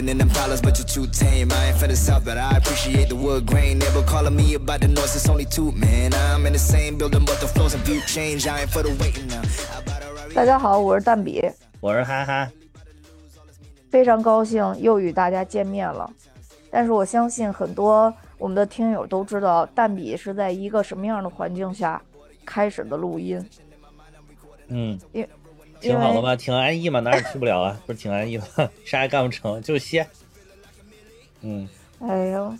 rolling in them dollars, but you're too tame. I ain't from the south, but I appreciate the wood grain. Never calling me about the north, it's only two, man. I'm in the same building, but the floors and view change. I ain't for the waiting now. I bought a Rari- 大家好，我是蛋比，我是哈哈，非常高兴又与大家见面了。但是我相信很多我们的听友都知道，蛋比是在一个什么样的环境下开始的录音，嗯，因因为挺好的吧？挺安逸嘛，哪儿也去不了啊，不是挺安逸的吗？啥也干不成，就歇。嗯，哎呦，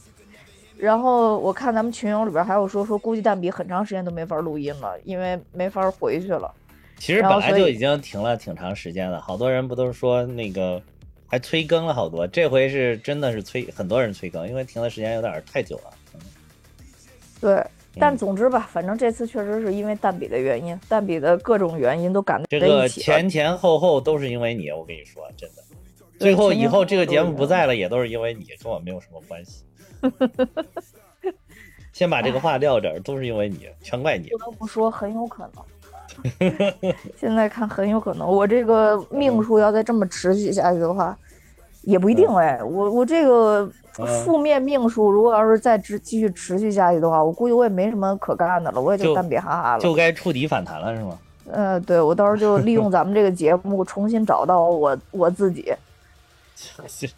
然后我看咱们群友里边还有说说，估计蛋比很长时间都没法录音了，因为没法回去了。其实本来就已经停了挺长时间了，好多人不都是说那个还催更了好多，这回是真的是催很多人催更，因为停的时间有点太久了。对，但嗯总之吧，反正这次确实是因为蛋比的原因，蛋比的各种原因都赶这个在一起了。前前后后都是因为你，我跟你说，真的。最后以后这个节目不在了，也都是因为你，跟我没有什么关系。先把这个话撂这儿，都是因为你，全怪你不。得不说，很有可能。现在看很有可能，我这个命数要再这么持续下去的话，也不一定哎。我我这个嗯负面命数，如果要是再持继续持续下去的话，我估计我也没什么可干的了，我也就就干瘪哈哈了。就该触底反弹了，是吗？呃，对我到时候就利用咱们这个节目，重新找到我我自己。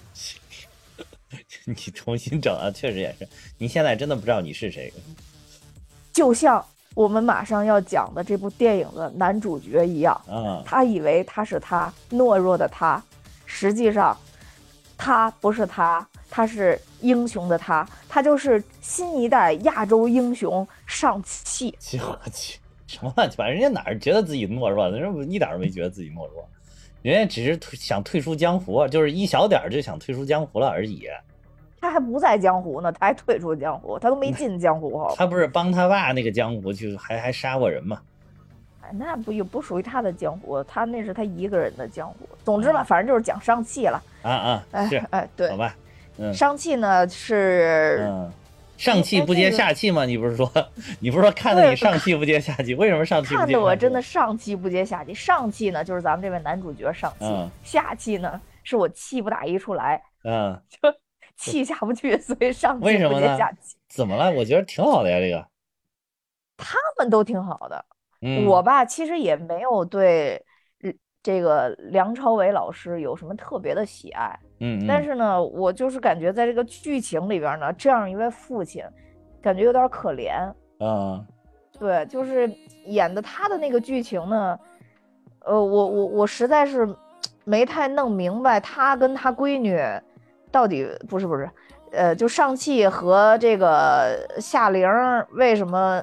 你重新整啊，确实也是。你现在真的不知道你是谁。就像我们马上要讲的这部电影的男主角一样，啊，他以为他是他，懦弱的他，实际上他不是他，他是英雄的他，他就是新一代亚洲英雄上汽。我去，什么乱七八糟？人家哪儿觉得自己懦弱？人家一点都没觉得自己懦弱，人家只是退想退出江湖，就是一小点儿就想退出江湖了而已。他还不在江湖呢，他还退出江湖，他都没进江湖好？他不是帮他爸那个江湖就还还杀过人吗？哎那不也不属于他的江湖，他那是他一个人的江湖。总之吧，反正就是讲上汽了。啊啊，哎，哎，对好，吧，嗯上汽呢是嗯。上气不接下气吗？你不是说，你不是说看得你上气不接下气？为什么上气不接下气？看得我真的上气不接下气。上气呢，就是咱们这位男主角上气；嗯下气呢，是我气不打一处来，嗯，就气下不去，所以上气不接为什么呢下气。怎么了？我觉得挺好的呀，这个。他们都挺好的，嗯，我吧其实也没有对呃这个梁朝伟老师有什么特别的喜爱，嗯，嗯，但是呢，我就是感觉在这个剧情里边呢，这样一位父亲，感觉有点可怜。嗯对，就是演的他的那个剧情呢，呃，我我我实在是没太弄明白他跟他闺女到底不是不是，呃，就上汽和这个夏玲为什么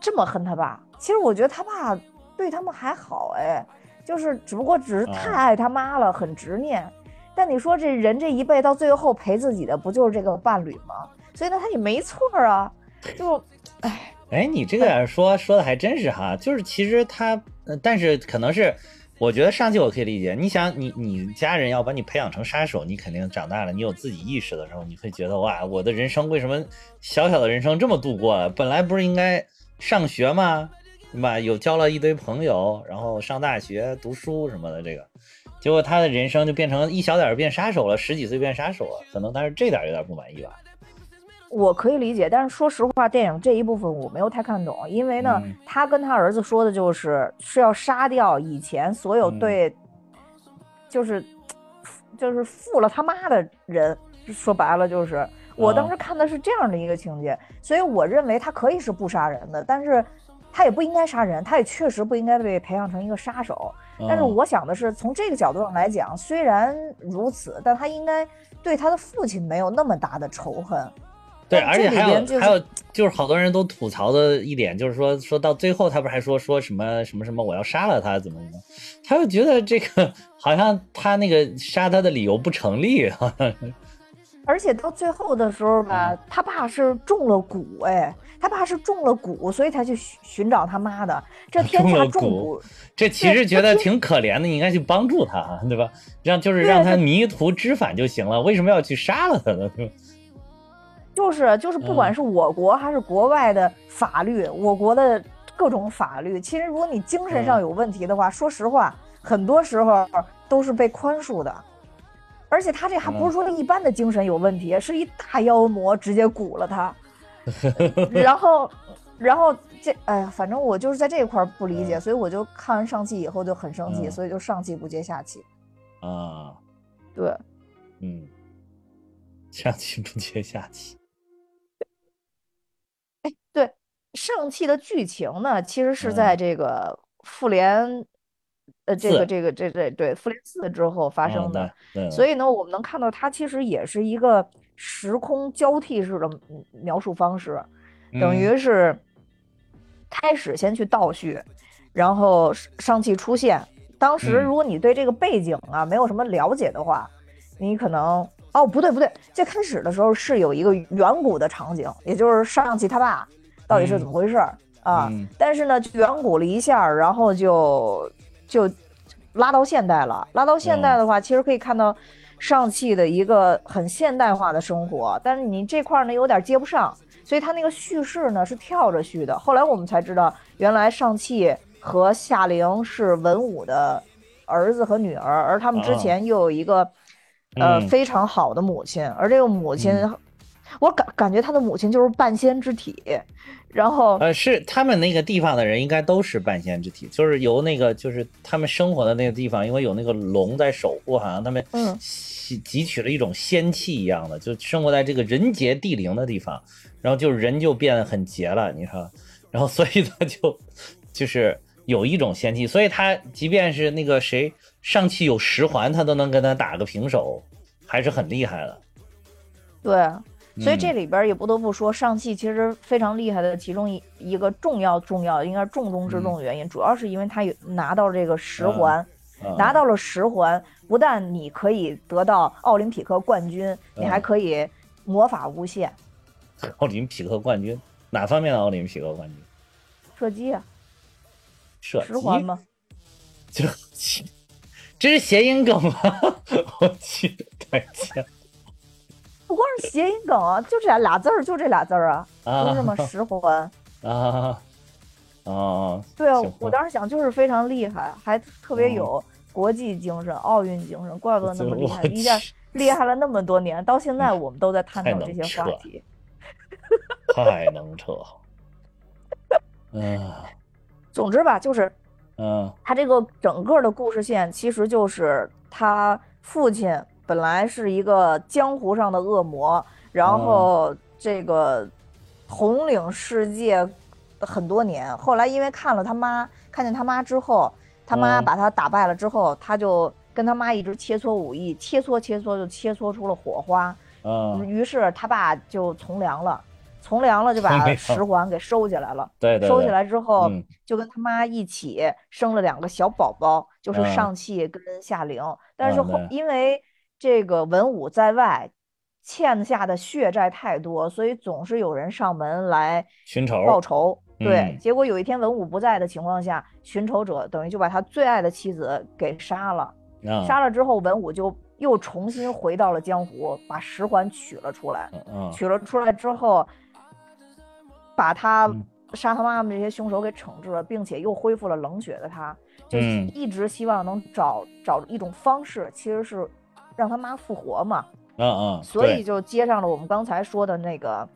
这么恨他爸？其实我觉得他爸对他们还好哎，就是只不过只是太啊爱他妈了，很执念。但你说这人这一辈到最后陪自己的不就是这个伴侣吗？所以呢，他也没错儿啊，就哎。哎，你这个样说说的还真是哈，就是其实他，呃但是可能是，我觉得上期我可以理解。你想，你你家人要把你培养成杀手，你肯定长大了，你有自己意识的时候，你会觉得哇，我的人生为什么小小的人生这么度过啊？本来不是应该上学吗？对吧？有交了一堆朋友，然后上大学读书什么的，这个，结果他的人生就变成一小点儿变杀手了，十几岁变杀手了，可能但是这点儿有点不满意吧。我可以理解，但是说实话，电影这一部分我没有太看懂，因为呢，嗯他跟他儿子说的就是是要杀掉以前所有嗯对，就是就是负了他妈的人，说白了就是，我当啊时看的是这样的一个情节，所以我认为他可以是不杀人的，但是他也不应该杀人，他也确实不应该被培养成一个杀手。但是嗯我想的是，从这个角度上来讲，虽然如此，但他应该对他的父亲没有那么大的仇恨。对，而且还有、就是还有，就是好多人都吐槽的一点，就是说说到最后，他不是还说说什么什么什么我要杀了他，怎么怎么，他就觉得这个好像他那个杀他的理由不成立，好像是而且到最后的时候吧，他爸是中了蛊，哎，他爸是中了蛊，所以才去寻寻找他妈的。这天中了下中蛊蛊，这其实觉得挺可怜的，你应该去帮助他，对吧？让就是让他迷途知返就行了，为什么要去杀了他呢？对吧就是就是，不管嗯是我国还是国外的法律，我国的各种法律，其实如果你精神上嗯有问题的话，说实话，很多时候都是被宽恕的。而且他这还不是说一般的精神有问题，是一大妖魔直接蛊了他，然后，然后这哎呀，反正我就是在这一块不理解，嗯。所以我就看完上汽以后就很生气，嗯。所以就上气不接下气。啊，对，嗯，上气不接下气。对，上汽的剧情呢，其实是嗯。在这个复联，呃，这个这个这这对复联四之后发生的。的所以呢，我们能看到它其实也是一个时空交替式的嗯描述方式，嗯等于是开始先去倒叙，然后上上汽出现。当时嗯如果你对这个背景啊没有什么了解的话，你可能哦不对不对，最开始的时候是有一个远古的场景，也就是上汽他爸到底是怎么回事儿、啊？嗯但是呢，就远古了一下，然后就就拉到现代了。拉到现嗯代的话，其实可以看到上汽的一个很现代化的生活，但是你这块儿呢有点接不上，所以它那个叙事呢是跳着叙的。后来我们才知道，原来上汽和夏玲是文武的儿子和女儿，而他们之哦前又有一个、呃嗯非常好的母亲，而这个母亲。嗯我感感觉他的母亲就是半仙之体，然后呃，是他们那个地方的人应该都是半仙之体，就是由那个就是他们生活的那个地方，因为有那个龙在守护，好像他们嗯吸汲取了一种仙气一样的，就生活在这个人杰地灵的地方，然后就人就变得很杰了，你说，然后所以他就就是有一种仙气，所以他即便是那个谁上汽有十环，他都能跟他打个平手，还是很厉害的。对，所以这嗯里边也不得不说，上汽其实非常厉害的，其中一一个重要重要的，应该是重中之重的原因，主要是因为他有拿到这个十环，啊拿到了十环，不但你可以得到奥林匹克冠军，你还嗯。可以魔法无限，奥林匹克冠军，哪方面的奥林匹克冠军？射击啊，射击？十环吗？这这是谐音梗吗？我去，太贱不光是谐音梗啊，就这俩俩字儿，就这俩字儿啊，啊！不是吗？十 环。啊啊！对啊，我当时想就是非常厉害，还特别有国际精神、奥运精神，怪不得那么厉害，我一下厉害了那么多年，到现在我们都在探讨这些话题。太能扯。嗯总之吧，就是嗯他这个整个的故事线，其实就是他父亲本来是一个江湖上的恶魔，然后这个统领世界很多年，后来因为看了他妈，看见他妈之后，他妈嗯把他打败了之后，他就跟他妈一直切磋武艺，切磋切磋就切磋出了火花，嗯，于是他爸就从良了。从良了就把十环给收起来了，对对，收起来之后，嗯。就跟他妈一起生了两个小宝宝，就是嗯。上气跟夏玲。但是后因为这个文武在外，欠下的血债太多，所以总是有人上门来寻仇报仇。对嗯，结果有一天文武不在的情况下，寻仇者等于就把他最爱的妻子给杀了。啊，杀了之后，文武就又重新回到了江湖，把十环取了出来。嗯取了出来之后，把他嗯杀他妈妈这些凶手给惩治了，并且又恢复了冷血的他，就嗯一直希望能找找一种方式，其实是让他妈复活嘛，嗯嗯，所以就接上了我们刚才说的那个，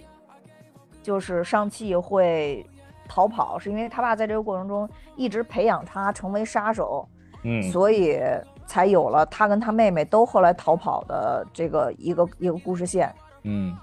就是上汽会逃跑，是因为他爸在这个过程中一直培养他成为杀手，嗯所以才有了他跟他妹妹都后来逃跑的这个一个一个故事线。嗯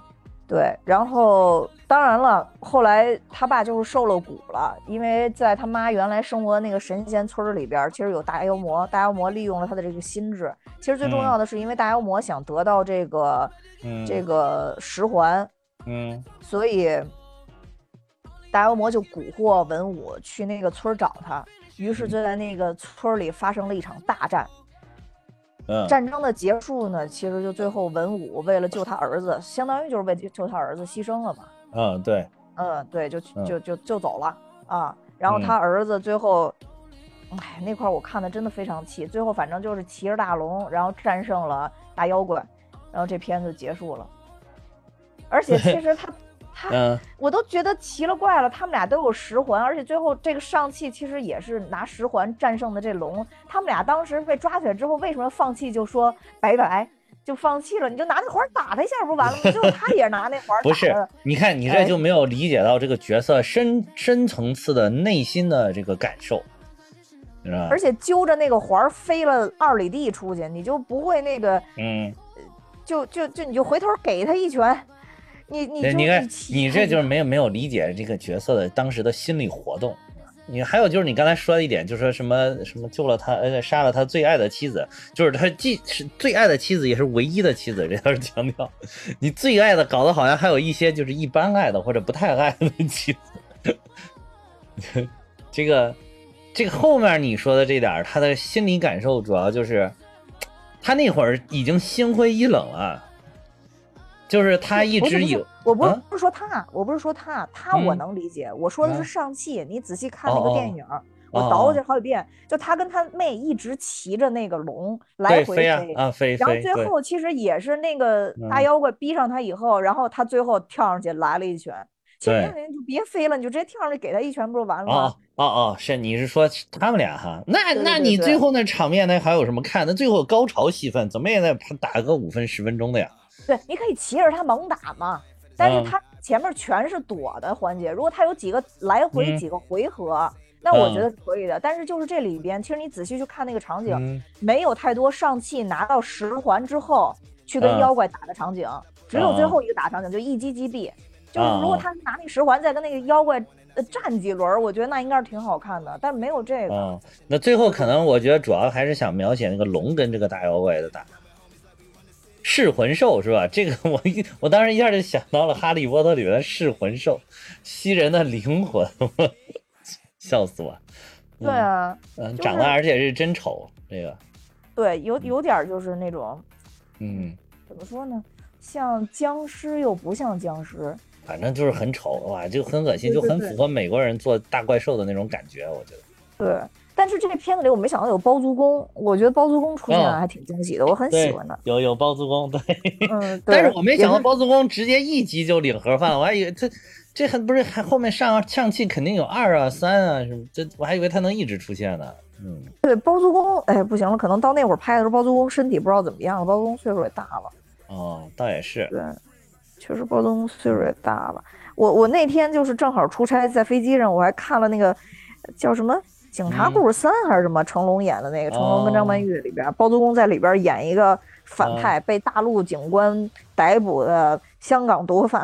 对，然后当然了，后来他爸就是受了蛊了，因为在他妈原来生活的那个神仙村儿里边，其实有大妖魔，大妖魔利用了他的这个心智。其实最重要的是，因为大妖魔想得到这个、嗯这个十环，嗯所以大妖魔就蛊惑文武去那个村儿找他，于是就在那个村里发生了一场大战。嗯战争的结束呢，其实就最后文武为了救他儿子，相当于就是为救他儿子牺牲了嘛。嗯对，嗯，对，就嗯就就就走了啊。然后他儿子最后，哎，那块我看的真的非常气。最后反正就是骑着大龙，然后战胜了大妖怪，然后这片子结束了。而且其实他他，嗯我都觉得奇了怪了，他们俩都有十环，而且最后这个上汽其实也是拿十环战胜的这龙。他们俩当时被抓起来之后，为什么放弃就说拜拜？就放弃了，你就拿那环打他一下不完了吗？最后他也拿那环不是打，你看你这哎就没有理解到这个角色深深层次的内心的这个感受？而且揪着那个环飞了二里地出去，你就不会那个，嗯，就就就你就回头给他一拳，你你你看你这就是没有没有理解这个角色的当时的心理活动。你还有就是你刚才说的一点，就是说什么什么救了他，呃，杀了他最爱的妻子，就是他既是最爱的妻子，也是唯一的妻子，这要是强调。你最爱的，搞得好像还有一些就是一般爱的或者不太爱的妻子。这个这个后面你说的这点，他的心理感受主要就是，他那会儿已经心灰意冷了，就是他一直有。我不是啊不是说他，我不是说他，他我嗯能理解。我说的啊是上汽，你仔细看那个电影儿，我哦倒过哦去好几遍，就他跟他妹一直骑着那个龙来回对飞啊啊飞然后最后其实也是那个大嗯妖怪逼上他以后，然后他最后跳上去来了一拳。其实对你就别飞了，你就直接跳上去给他一拳不就完了吗？哦哦哦，是你是说他们俩哈？那那你最后那场面那还有什么看？那最后高潮戏份怎么也得打个五分十分钟的呀？对，你可以骑着它猛打嘛，但是嗯他前面全是躲的环节。如果它有几个来回嗯几个回合，那我觉嗯得是可以的。但是就是这里边，其实你仔细去看那个场景，嗯没有太多上气拿到十环之后去跟嗯妖怪打的场景，只有最嗯后一个打场景，就一击击毙。就是如果嗯他拿那十环再跟那个妖怪呃战几轮儿，我觉得那应该是挺好看的。但没有这个，嗯，那最后可能我觉得主要还是想描写那个龙跟这个大妖怪的打。噬魂兽是吧？这个我一我当时一下就想到了《哈利波特》里面的噬魂兽，吸人的灵魂，笑死我。对啊，嗯，就是长得而且是真丑，这个，对，有有点儿就是那种嗯，怎么说呢，像僵尸又不像僵尸。反正就是很丑，哇，就很恶心，就很符合美国人做大怪兽的那种感觉，我觉得。对，但是这个片子里我没想到有包租公，我觉得包租公出现嗯还挺惊喜的，我很喜欢的。，有有包租公，对。嗯，对 但是我没想到包租公直接一集就领盒饭了，我还以为他这还不是还后面上上期肯定有二啊三啊什么，这我还以为他能一直出现呢。嗯，对包租公，哎，不行了，可能到那会儿拍的时候，包租公身体不知道怎么样了，包租公岁数也大了。哦，倒也是。对，确实包租公岁数也大了。我我那天就是正好出差，在飞机上我还看了那个叫什么《警察故事三》还是什么，成龙演的那个，成龙跟张曼玉里边，包租公在里边演一个反派，被大陆警官逮捕的香港毒贩。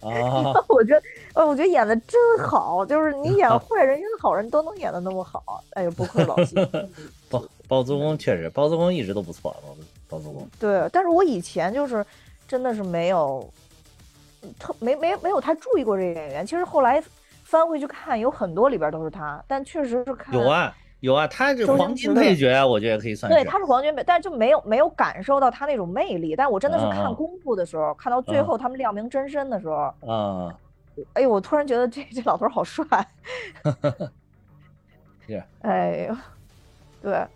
啊，我觉得，呃，我觉得演的真好，就是你演 坏人跟好人都能演的那么好，哎呦，不愧是老戏。包包租公确实，包租公一直都不错，包租公。对，但是我以前就是真的是没有特没没没有太注意过这个演员。其实后来翻回去看，有很多里边都是他，但确实是看有。啊有啊，他这周黄金配角啊，我觉得也可以算是。对，他是黄金配，但是就没有没有感受到他那种魅力。但我真的是看功夫的时候，看到最嗯后他们亮明真身的时候，啊，哎呦，我突然觉得这 这老头好帅。是哎呦，对，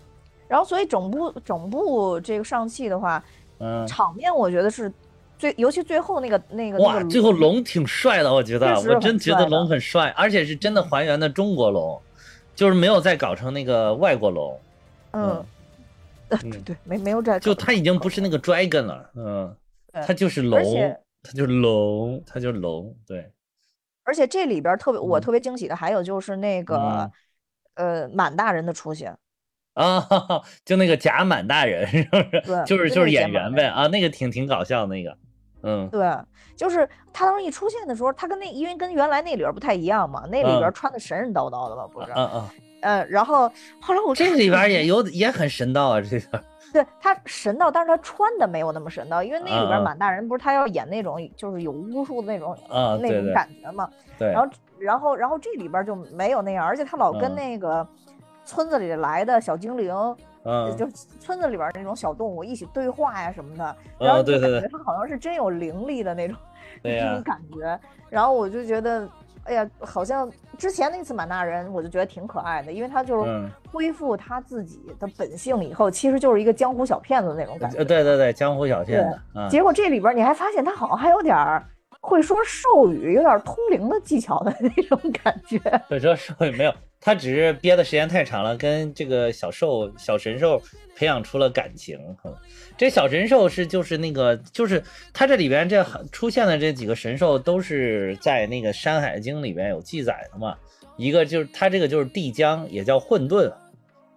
然后所以整部整部这个上戏的话，嗯，场面我觉得是最，尤其最后那个那个哇，那个最后龙挺帅的，我觉得，我真觉得龙很帅，而且是真的还原的中国龙，就是没有再搞成那个外国龙，嗯，对对，没没有这，就他已经不是那个。dragon 了，嗯，他就是龙，他就是龙，他就是龙，对，而且这里边儿特别我嗯。特别惊喜的还有就是那个嗯。呃满大人的出现，啊，就那个贾满大人，是不是？对就是就是演员呗，啊，那个挺挺搞笑那个，嗯。对，就是他当时一出现的时候，他跟那因为跟原来那里边不太一样嘛，那里边穿的神神叨叨的嘛，不是？嗯嗯，呃，然后后来我这里边也有也很神道啊，这个，对他神道，但是他穿的没有那么神道，因为那里边满大人不是他要演那种就是有巫术的那种啊，那种感觉嘛，对，然后然后然后这里边就没有那样，而且他老跟嗯。那个村子里来的小精灵，嗯，就村子里边那种小动物一起对话呀什么的，然后就感觉他好像是真有灵力的那种 那种，感觉，然后我就觉得。哎呀，好像之前那次满大人，我就觉得挺可爱的，因为他就是嗯，恢复他自己的本性以后，其实就是一个江湖小骗子那种感觉。呃对对对，江湖小骗子，嗯，结果这里边你还发现他好像还有点儿会说兽语，有点通灵的技巧的 那种感觉。会说兽语没有，他只是憋的时间太长了，跟这个小兽小神兽培养出了感情。这小神兽是就是那个就是它这里边这出现的这几个神兽都是在那个《山海经》里边有记载的嘛。一个就是它这个就是地江，也叫混沌，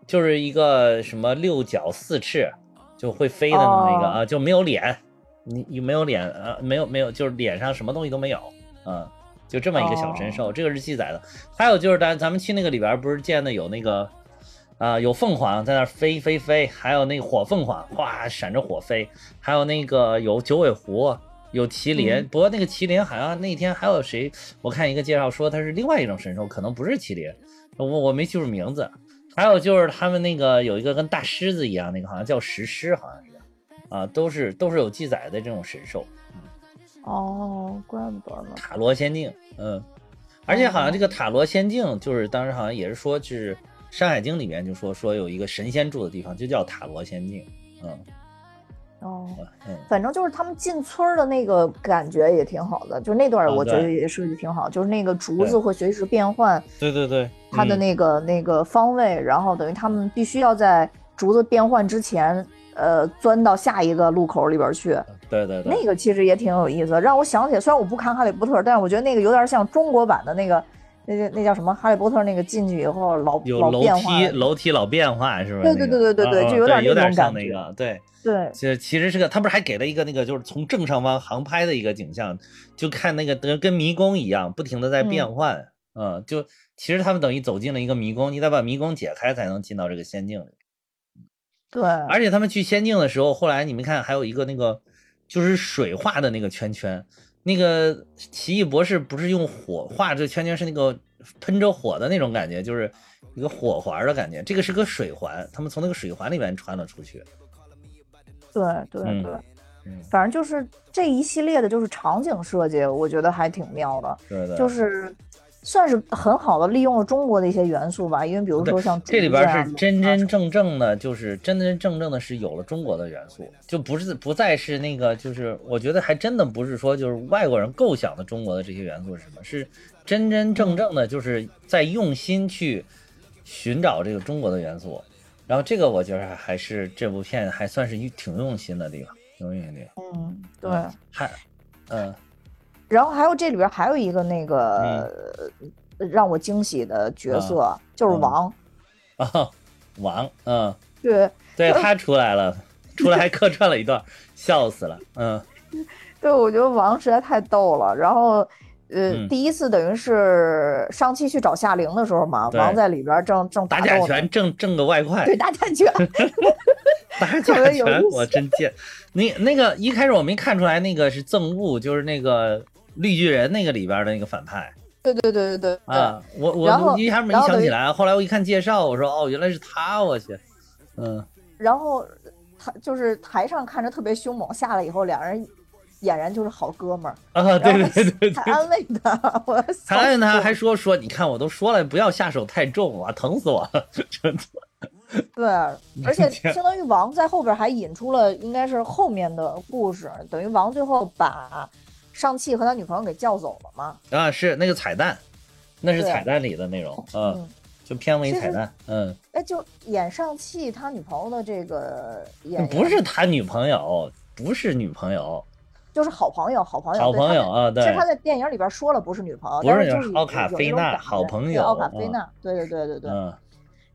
就是一个什么六角四翅就会飞的那么一个啊，就没有脸，你你没有脸啊，没有没有，就是脸上什么东西都没有，嗯，就这么一个小神兽，这个是记载的。还有就是咱咱们去那个里边不是见的有那个啊，有凤凰在那飞飞飞，还有那个火凤凰，哗闪着火飞，还有那个有九尾狐。有麒麟，不过那个麒麟好像那天还有谁？我看一个介绍说它是另外一种神兽，可能不是麒麟，我我没记住名字。还有就是他们那个有一个跟大狮子一样，那个好像叫石狮，好像是啊，都是都是有记载的这种神兽。哦，怪不得呢。塔罗仙境，嗯，而且好像这个塔罗仙境就是当时好像也是说，是《山海经》里面就说说有一个神仙住的地方，就叫塔罗仙境，嗯。哦，反正就是他们进村的那个感觉也挺好的，就那段我觉得也设计挺好，就是那个竹子会随时变换，对对对，它的那个那个方位，然后等于他们必须要在竹子变换之前，呃，钻到下一个路口里边去，对对对，那个其实也挺有意思，让我想起，虽然我不看哈利波特，但是我觉得那个有点像中国版的那个。那那那叫什么？哈利波特那个进去以后老有楼梯，楼梯老变化是吧？对对对对对对，就有点有点像那个，对对。其实其实是个，他不是还给了一个那个，就是从正上方航拍的一个景象，就看那个跟跟迷宫一样，不停的在变换。嗯，就其实他们等于走进了一个迷宫，你得把迷宫解开才能进到这个仙境里。对。而且他们去仙境的时候，后来你们看还有一个那个就是水画的那个圈圈。那个奇异博士不是用火画这圈圈，是那个喷着火的那种感觉，就是一个火环的感觉。这个是个水环，他们从那个水环里面穿了出去。对对对，反正就是这一系列的，就是场景设计，我觉得还挺妙的。对对，就是。算是很好的利用了中国的一些元素吧，因为比如说像这里边是真真正正的，就是真真正正的是有了中国的元素，就不是不再是那个，就是我觉得还真的不是说就是外国人构想的中国的这些元素是什么，是真真正正的，就是在用心去寻找这个中国的元素。然后这个我觉得还是这部片还算是挺用心的地方，挺用心的地方。嗯，对，还，嗯。然后还有这里边还有一个那个让我惊喜的角色，就是王啊，王，嗯，对，对他出来了，出来还客串了一段，笑死了，嗯，对，我觉得王实在太逗了。然后，呃，第一次等于是上期去找夏玲的时候嘛，王在里边正正打假拳，挣挣个外快，对，打假拳 打假拳，我真贱。那那个一开始我没看出来，那个是憎恶，就是那个。绿巨人那个里边的那个反派，对对对对对啊！我我一下没想起来，后来我一看介绍，我说哦，原来是他！我去，嗯。然后他就是台上看着特别凶猛，下来以后两人俨然就是好哥们儿啊！对对对对，还安慰他，我 还安慰他，还说说你看我都说了，不要下手太重，我疼死我了，真的。对，而且相当于王在后边还引出了应该是后面的故事，等于王最后把。上汽和他女朋友给叫走了吗？啊，是那个彩蛋，那是彩蛋里的内容，嗯，就片尾彩蛋，嗯，哎，就演上汽他女朋友的这个演，不是他女朋友，不是女朋友，就是好朋友，好朋友，好朋友啊，对，其实他在电影里边说了不是女朋友，不是就是奥卡菲娜，好朋友，奥卡菲娜，对对对对对，嗯，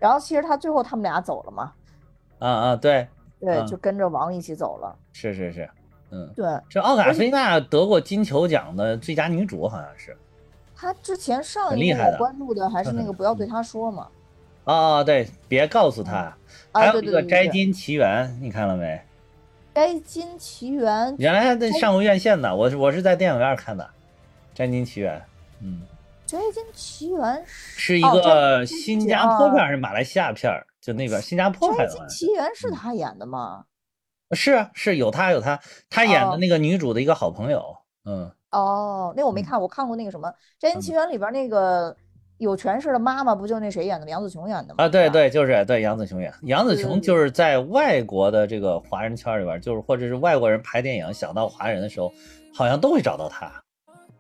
然后其实他最后他们俩走了嘛，啊啊，对，对，就跟着王一起走了，是是是。嗯，对，这奥卡菲娜得过金球奖的最佳女主，好像是。她之前上一部我关注的还是那个不要对她说嘛。哦，对，别告诉她。还有一个《摘金奇缘》，你看了没？《摘金奇缘》原来还在上过院线的，我是我是在电影院看的，《摘金奇缘》。嗯，《摘金奇缘》是一个新加坡片还是马来西亚片？就那边新加坡拍的。摘金奇缘是他演的吗？是啊，是有他有他，他演的那个女主的一个好朋友，嗯，哦，那我没看，我看过那个什么《摘金奇缘》里边那个有权势的妈妈，不就那谁演的？杨紫琼演的吗？啊，对对，就是对杨紫琼演，杨紫琼就是在外国的这个华人圈里边，就是或者是外国人拍电影想到华人的时候，好像都会找到她，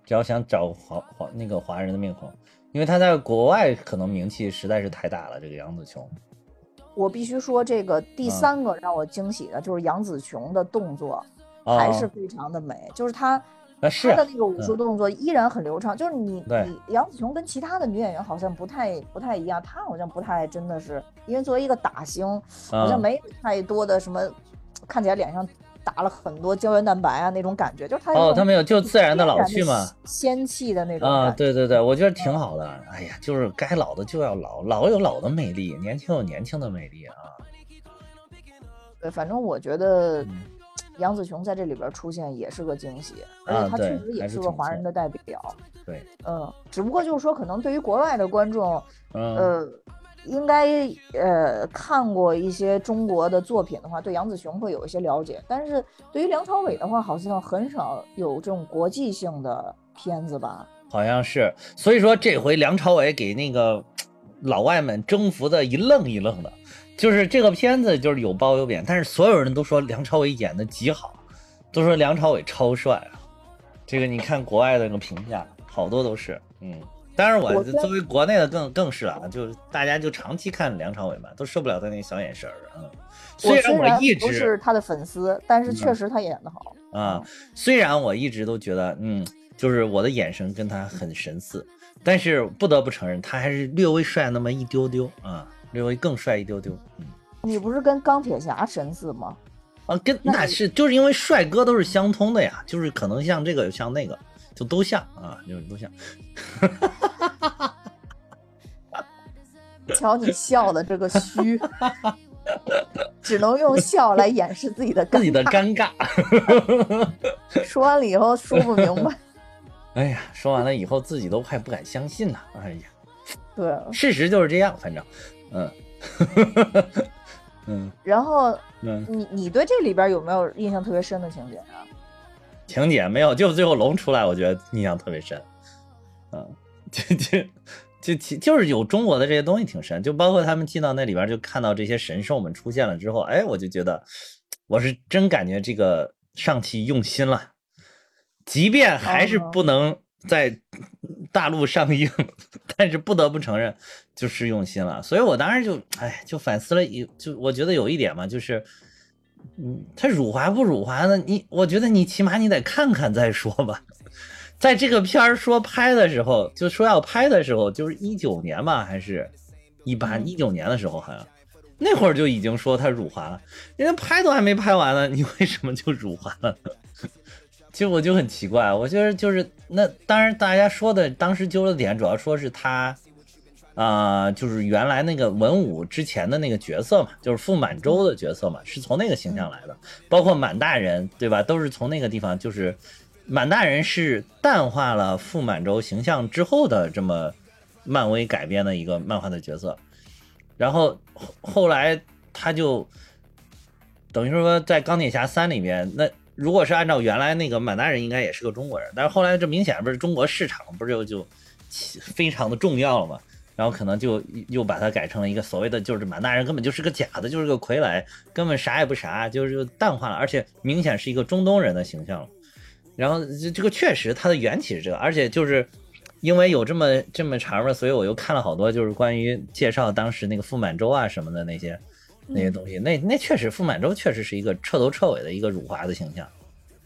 只要想找华华那个华人的面孔。因为他在国外可能名气实在是太大了。这个杨紫琼，我必须说，这个第嗯。三个让我惊喜的就是杨紫琼的动作还是哦非常的美，就是她她的那个武术动作依然很流畅。就是你你杨紫琼跟其他的女演员好像不太不太一样，她好像不太真的是，因为作为一个打星，好像嗯。没有太多的什么看起来脸上打了很多胶原蛋白啊那种感觉，就是她哦，他没有就自然的老去嘛。仙气的那种啊，对对对，我觉得挺好的。哎呀，就是该老的就要老，老有老的魅力，年轻有年轻的魅力啊。对，反正我觉得嗯杨紫琼在这里边出现也是个惊喜，而啊且她确实也是个华人的代表。对，嗯，只不过就是说，可能对于国外的观众，嗯，呃，应该呃看过一些中国的作品的话，对杨紫琼会有一些了解。但是对于梁朝伟的话，好像很少有这种国际性的片子吧？好像是。所以说这回梁朝伟给那个老外们征服的一愣一愣的，就是这个片子就是有褒有贬，但是所有人都说梁朝伟演的极好，都说梁朝伟超帅啊。这个你看国外的那个评价，好多都是，嗯。当然，我我作为国内的更更是了，就是大家就长期看梁朝伟嘛，都受不了他那小眼神儿啊。虽然我一直不直是他的粉丝，但是确嗯实他演的好。啊，虽然我一直都觉得，嗯，就是我的眼神跟他很神似，但是不得不承认，他还是略微帅那么一丢丢啊，略微更帅一丢丢。嗯你不是跟钢铁侠神似吗？啊，跟那那是就是因为帅哥都是相通的呀，就是可能像这个像那个，就都像啊，就是都像。瞧你笑的这个虚，只能用笑来掩饰自己的自己的尴尴尬。尬。说完了以后说不明白。哎呀，说完了以后自己都快不敢相信了。哎呀，对，事实就是这样，反正，嗯，嗯然后嗯，你你对这里边有没有印象特别深的情节啊？情节没有，就最后龙出来，我觉得印象特别深。嗯，就 就就就就是有中国的这些东西挺深，就包括他们进到那里边，就看到这些神兽们出现了之后，哎，我就觉得我是真感觉这个上汽用心了，即便还是哦不能在大陆上映，但是不得不承认就是用心了。所以我当时就哎就反思了一，就我觉得有一点嘛，就是。嗯，他辱华不辱华呢？你我觉得你起码你得看看再说吧。在这个片儿说拍的时候，就说要拍的时候，就是一九年吧，还是一八一九年的时候，好像那会儿就已经说他辱华了。人家拍都还没拍完呢，你为什么就辱华了呢？其实我就很奇怪，我觉得就是那当然大家说的当时揪的点，主要说是他。啊、就是原来那个文武之前的那个角色嘛，就是傅满洲的角色嘛，是从那个形象来的，包括满大人，对吧？都是从那个地方，就是满大人是淡化了傅满洲形象之后的这么漫威改编的一个漫画的角色，然后后来他就等于说在钢铁侠三里面，那如果是按照原来那个满大人应该也是个中国人，但是后来这明显不是中国市场不是就就非常的重要了嘛？然后可能就又把它改成了一个所谓的，就是满大人根本就是个假的，就是个傀儡，根本啥也不啥，就是就淡化了，而且明显是一个中东人的形象了。然后这这个确实它的缘起是这个，而且就是因为有这么这么长嘛，所以我又看了好多就是关于介绍当时那个傅满洲啊什么的那些那些东西，那那确实傅满洲确实是一个彻头彻尾的一个辱华的形象。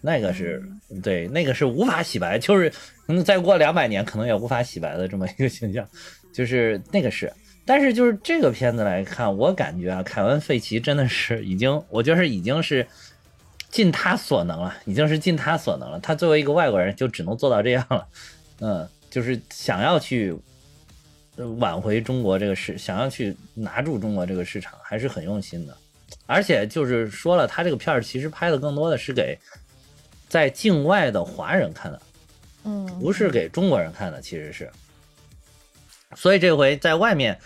那个是对，那个是无法洗白，就是嗯，再过两百年可能也无法洗白的这么一个形象，就是那个是。但是就是这个片子来看，我感觉啊，凯文·费奇真的是已经，我觉得是已经是尽他所能了，已经是尽他所能了。他作为一个外国人，就只能做到这样了。嗯，就是想要去呃挽回中国这个市，想要去拿住中国这个市场，还是很用心的。而且就是说了，他这个片儿其实拍的更多的是给在境外的华人看的，嗯，不是给中国人看的，其实是。所以这回在外面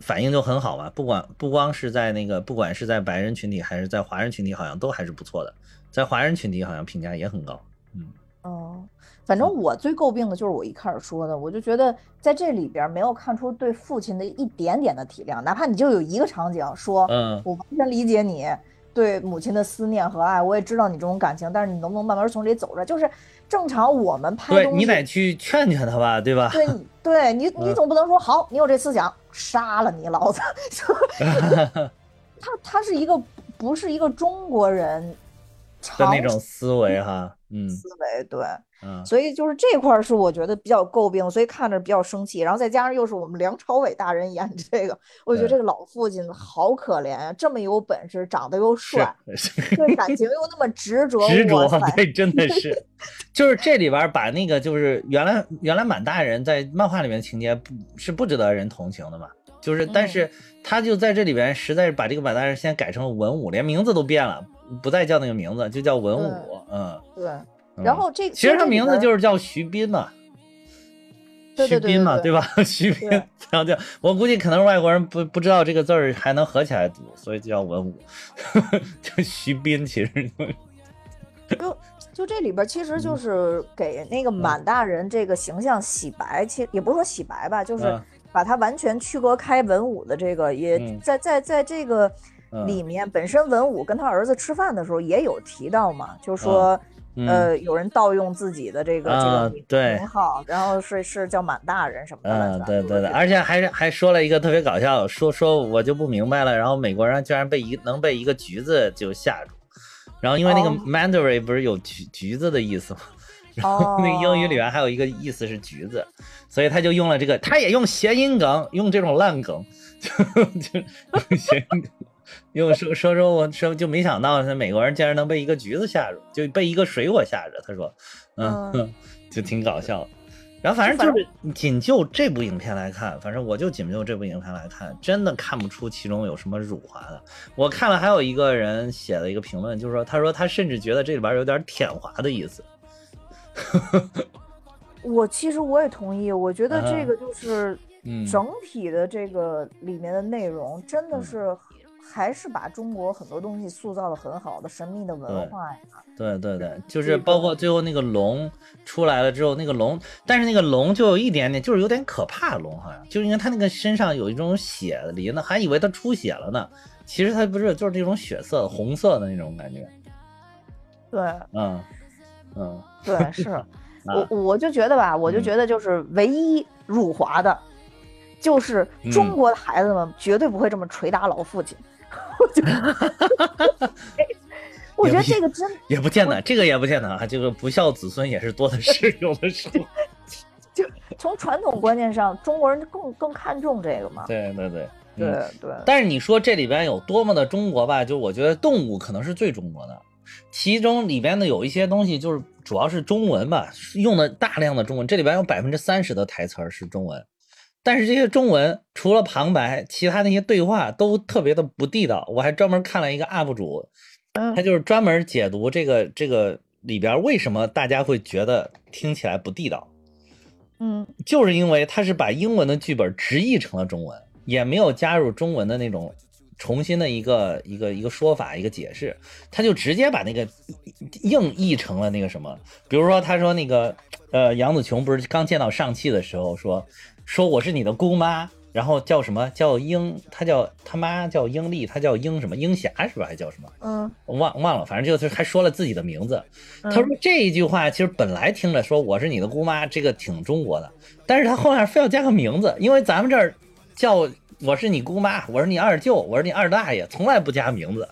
反应就很好嘛，不管不光是在那个，不管是在白人群体还是在华人群体，好像都还是不错的。在华人群体好像评价也很高。嗯哦，反正我最诟病的就是我一开始说的，我就觉得在这里边没有看出对父亲的一点点的体谅，哪怕你就有一个场景说，嗯我完全理解你，对母亲的思念和爱，我也知道你这种感情，但是你能不能慢慢从这里走出来？就是正常我们拍东西，对你得去劝劝他吧，对吧？对你对你 你嗯总不能说好，你有这思想，杀了你老子。他他是一个不是一个中国人的那种思维哈，嗯思维，对，嗯，所以就是这块儿是我觉得比较诟病，所以看着比较生气。然后再加上又是我们梁朝伟大人演这个，我觉得这个老父亲好可怜啊，这么有本事，长得又帅，对感情又那么执着，执着对，真的是，就是这里边儿把那个就是原来原来满大人在漫画里面情节不是不值得人同情的嘛，就是但嗯是他就在这里边实在是把这个满大人先改成了文武，连名字都变了，不再叫那个名字，就叫文武，嗯。对。嗯。然后这其实他名字就是叫徐斌嘛，对徐斌嘛，对吧？徐斌，然后就我估计可能外国人不不知道这个字儿还能合起来读，所以就叫文武，就徐斌其实。就就这里边其实嗯。就是给那个满大人这个形象洗白，其实也不是说洗白吧，就是嗯。把他完全区隔开文武的这个，也嗯。在在在这个嗯。里面，本身文武跟他儿子吃饭的时候也有提到嘛，就说。嗯呃，有人盗用自己的这个、这啊个名对名号，然后是是叫满大人什么的。嗯，对对对，而而且还是还说了一个特别搞笑，说说我就不明白了，然后美国人居然被一能被一个橘子就吓住，然后因为那个哦 Mandarin 不是有橘橘子的意思吗？然后那个英语里面还有一个意思是橘子，所以他就用了这个，他也用谐音梗，用这种烂梗，就就用谐音梗，用说说说我说就没想到，那美国人竟然能被一个橘子吓住，就被一个水果吓着。他说，嗯，嗯就挺搞笑的。然后反正就是仅就这部影片来看，反正我就仅就这部影片来看，真的看不出其中有什么辱华的。我看了还有一个人写了一个评论，就是说他说他甚至觉得这里边有点舔华的意思。我其实我也同意，我觉得啊这个就是嗯整体的这个里面的内容，真的嗯是还是把中国很多东西塑造的很好的神秘的文化呀。对对对，就是包括最后那个龙出来了之后，那个龙，但是那个龙就有一点点，就是有点可怕。龙好像就是因为它那个身上有一种血淋的，还以为它出血了呢。其实它不是，就是这种血色、红色的那种感觉。对嗯嗯，对，是 啊我我就觉得吧，我就嗯觉得就是唯一辱华的，就是中嗯国的孩子们绝对不会这么捶打老父亲。我觉得，我觉得这个真也不见得，这个也不见得啊。这个不孝子孙也是多的是，有的是。就。从传统观念上，中国人更更看重这个嘛。对对对，对嗯。对但是你说这里边有多么的中国吧？就我觉得动物可能是最中国的，其中里边的有一些东西就是主要是中文吧，用的大量的中文，这里边有百分之三十的台词儿是中文，但是这些中文除了旁白，其他那些对话都特别的不地道。我还专门看了一个 UP 主，嗯他就是专门解读这个这个里边为什么大家会觉得听起来不地道。嗯就是因为他是把英文的剧本直译成了中文，也没有加入中文的那种重新的一个一个一个说法一个解释，他就直接把那个硬译成了那个什么，比如说他说那个呃杨紫琼不是刚见到上汽的时候说说我是你的姑妈，然后叫什么叫英，她叫他妈叫英丽，她叫英什么英霞是吧？还叫什么？嗯，我忘忘了，反正就是还说了自己的名字。他他说这一句话其实本来听着说我是你的姑妈，这个挺中国的，但是他后面非要加个名字，因为咱们这儿叫我是你姑妈，我是你二舅，我是你二大爷，从来不加名字。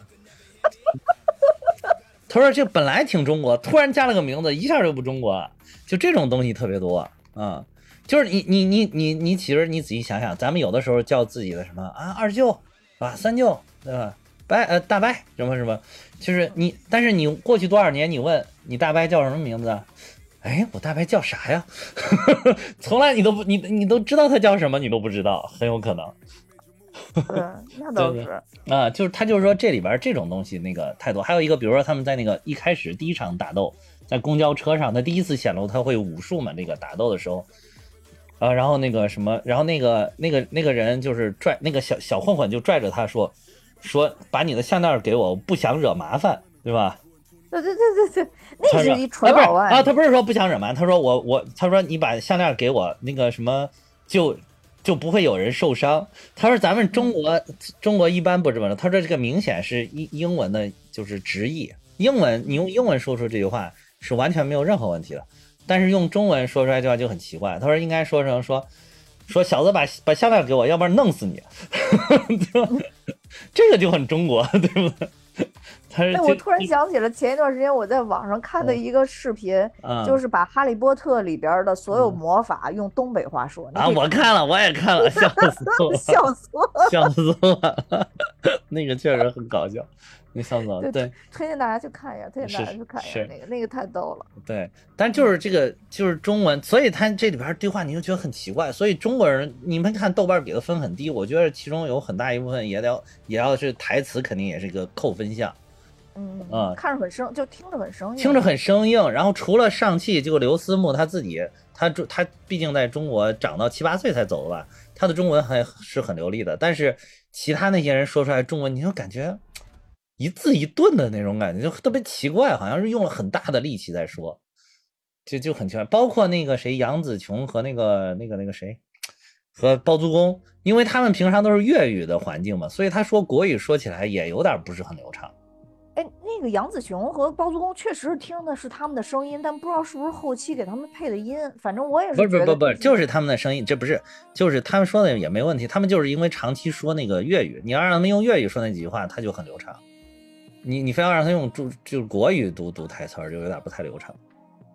他说这本来挺中国，突然加了个名字，一下就不中国了，就这种东西特别多啊、嗯就是你你你你你其实你仔细想想，咱们有的时候叫自己的什么啊二舅啊三舅对吧？伯呃大伯什么什么，就是你，但是你过去多少年，你问你大伯叫什么名字啊？哎，我大伯叫啥呀？从来你都不你你都知道他叫什么，你都不知道，很有可能对，那倒对是。啊。就是他就是说这里边这种东西那个太多，还有一个比如说他们在那个一开始第一场打斗，在公交车上，他第一次显露他会武术嘛，那个打斗的时候。啊，然后那个什么，然后那个那个那个人就是拽那个小小混混就拽着他说，说把你的项链给我，我不想惹麻烦，对吧？对对对对对，那是一纯老外啊，他不是说不想惹麻烦，他说我我他说你把项链给我，那个什么就就不会有人受伤。他说咱们中国中国一般不这么说，他说这个明显是英英文的就是直译，英文你用英文说出这句话是完全没有任何问题的，但是用中文说出来这话就很奇怪。他说应该说成说说小子把把项链给我，要不然弄死你，这个就很中国，对不对？我突然想起了前一段时间我在网上看的一个视频，嗯就是把《哈利波特》里边的所有魔法用东北话说。你啊，我看了，我也看了，笑死我了，笑死我了！笑死我了，那个确实很搞笑，那笑死我了。对推荐大家去看一下，推荐大家去看一下那个，那个太逗了。对，但就是这个就是中文，所以他这里边对话你就觉得很奇怪，所以中国人你们看豆瓣给的分很低，我觉得其中有很大一部分也得也要是台词，肯定也是一个扣分项。嗯啊看着很生，就听着很生硬，听着很生硬。然后除了上汽，就刘思慕他自己，他中他毕竟在中国长到七八岁才走的吧，他的中文还是很流利的。但是其他那些人说出来中文，你就感觉一字一顿的那种感觉，就特别奇怪，好像是用了很大的力气在说，就就很奇怪。包括那个谁杨紫琼和那个那个那个谁和包租公，因为他们平常都是粤语的环境嘛，所以他说国语说起来也有点不是很流畅。哎，那个杨紫琼和包租公确实听的是他们的声音，但不知道是不是后期给他们配的音。反正我也是不是不是不是，就是他们的声音，这不是，就是他们说的也没问题。他们就是因为长期说那个粤语，你要让他们用粤语说那几句话，他就很流畅。你你非要让他用就就是国语读读台词儿，就有点不太流畅。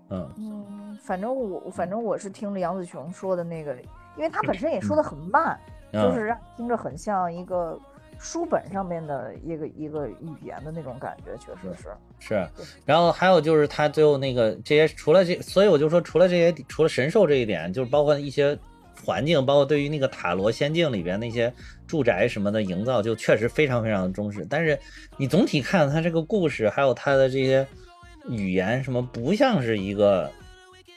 嗯嗯，反正我反正我是听着杨紫琼说的那个，因为他本身也说的很慢，就嗯是让听着很像一个书本上面的一个一个语言的那种感觉，确实是。是，然后还有就是他最后那个这些，除了这，所以我就说除了这些，除了神兽这一点，就是包括一些环境，包括对于那个塔罗仙境里边那些住宅什么的营造，就确实非常非常的忠实。但是你总体看它这个故事，还有它的这些语言什么，不像是一个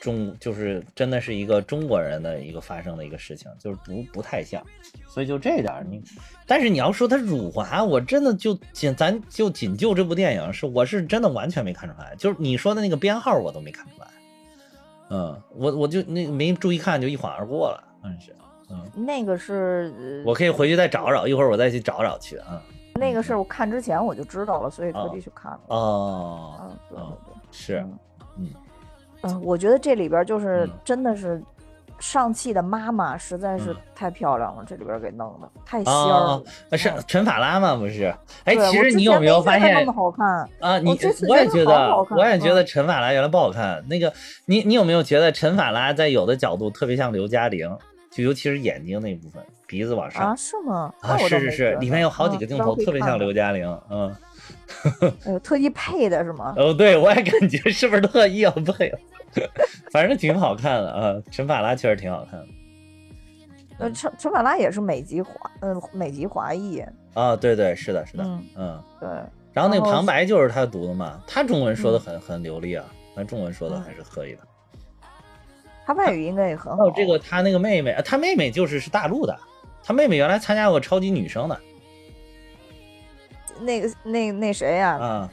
中，就是真的是一个中国人的一个发生的一个事情，就是不不太像。所以就这点你，但是你要说它辱华，我真的就仅咱就仅就这部电影是我是真的完全没看出来，就是你说的那个编号我都没看出来，嗯，我我就那没注意看就一晃而过了，嗯，那个是呃我可以回去再找找，一会儿我再去找找去啊。那个是我看之前我就知道了，所以特地去看了。哦，嗯，对对。是，嗯嗯，我觉得这里边就是嗯真的是上汽的妈妈实在是嗯太漂亮了，这里边给弄的太仙了。，是陈法拉吗？不是？哎，其实你有没有发现那么好看？啊，你我也觉得我也觉得嗯陈法拉原来不好看。那个，你你有没有觉得陈法拉在有的角度特别像刘嘉玲？就尤其是眼睛那部分，鼻子往上啊，是吗？啊，是是是，里面有好几嗯个镜头特别像刘嘉玲。嗯，特意配的是吗？哦，对我也感觉是不是特意要配了？反正挺好看的啊，陈法拉确实挺好看的呃，陈陈法拉也是美籍华，嗯，美籍华裔。啊。对对，是的，是的，嗯，嗯。对，然后那个旁白就是他读的嘛，他中文说的嗯很很流利啊，他中文说的嗯还是可以的。他外语应该也很好。还有这个他那个妹妹，啊他妹妹就是是大陆的，他妹妹原来参加过超级女声的那个那那谁呀？啊，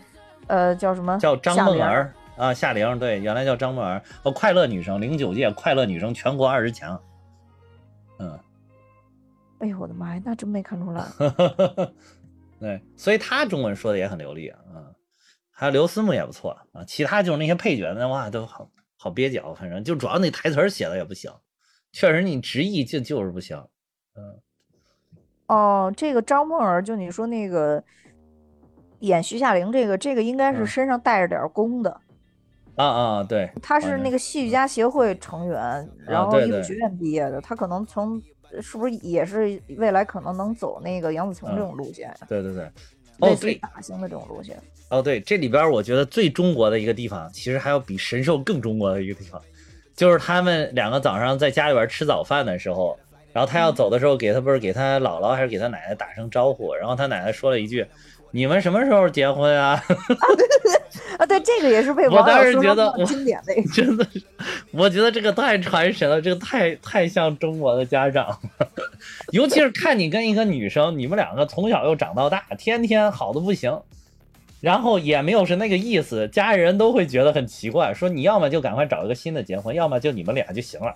呃，叫什么？叫张梦儿啊，夏玲对，原来叫张梦儿，哦，快乐女生，零九届快乐女生全国二十强，嗯，哎呦我的妈呀，那真没看出来。对，所以他中文说的也很流利啊，嗯，还有刘思慕也不错啊，其他就是那些配角的哇都好好蹩脚，反正就主要那台词写的也不行，确实你直译就就是不行，嗯哦，这个张梦儿，就你说那个演徐夏玲这个，这个应该是嗯身上带着点儿功的。啊啊对，他是那个戏剧家协会成员，然后艺术学院毕业的。他可能从是不是也是未来可能能走那个杨紫琼这嗯种路线呀？对对对，哦类似于对，大型的这种路线。哦，对，这里边儿我觉得最中国的一个地方，其实还有比神兽更中国的一个地方，就是他们两个早上在家里边儿吃早饭的时候，然后他要走的时候，给他不是给他姥姥还是给他奶奶打声招呼，然后他奶奶说了一句：“你们什么时候结婚啊？”啊，对，这个也是被我当时觉得经典的。真的是，我觉得这个太传神了，这个太太像中国的家长了，尤其是看你跟一个女生，你们两个从小又长到大，天天好的不行，然后也没有是那个意思，家里人都会觉得很奇怪，说你要么就赶快找一个新的结婚，要么就你们俩就行了。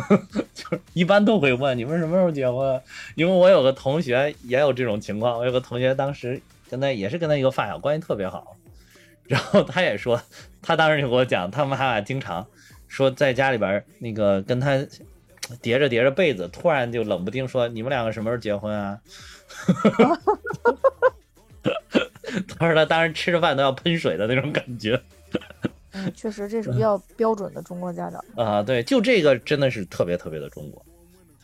就是一般都会问你们什么时候结婚，因为我有个同学也有这种情况，我有个同学当时跟他也是跟他一个发小关系特别好，然后他也说，他当时就给我讲，他们他俩经常说在家里边那个跟他叠着叠着被子，突然就冷不丁说你们两个什么时候结婚啊？他说他当时吃着饭都要喷水的那种感觉嗯，确实这是比较标准的中国家长。啊，对，就这个真的是特别特别的中国。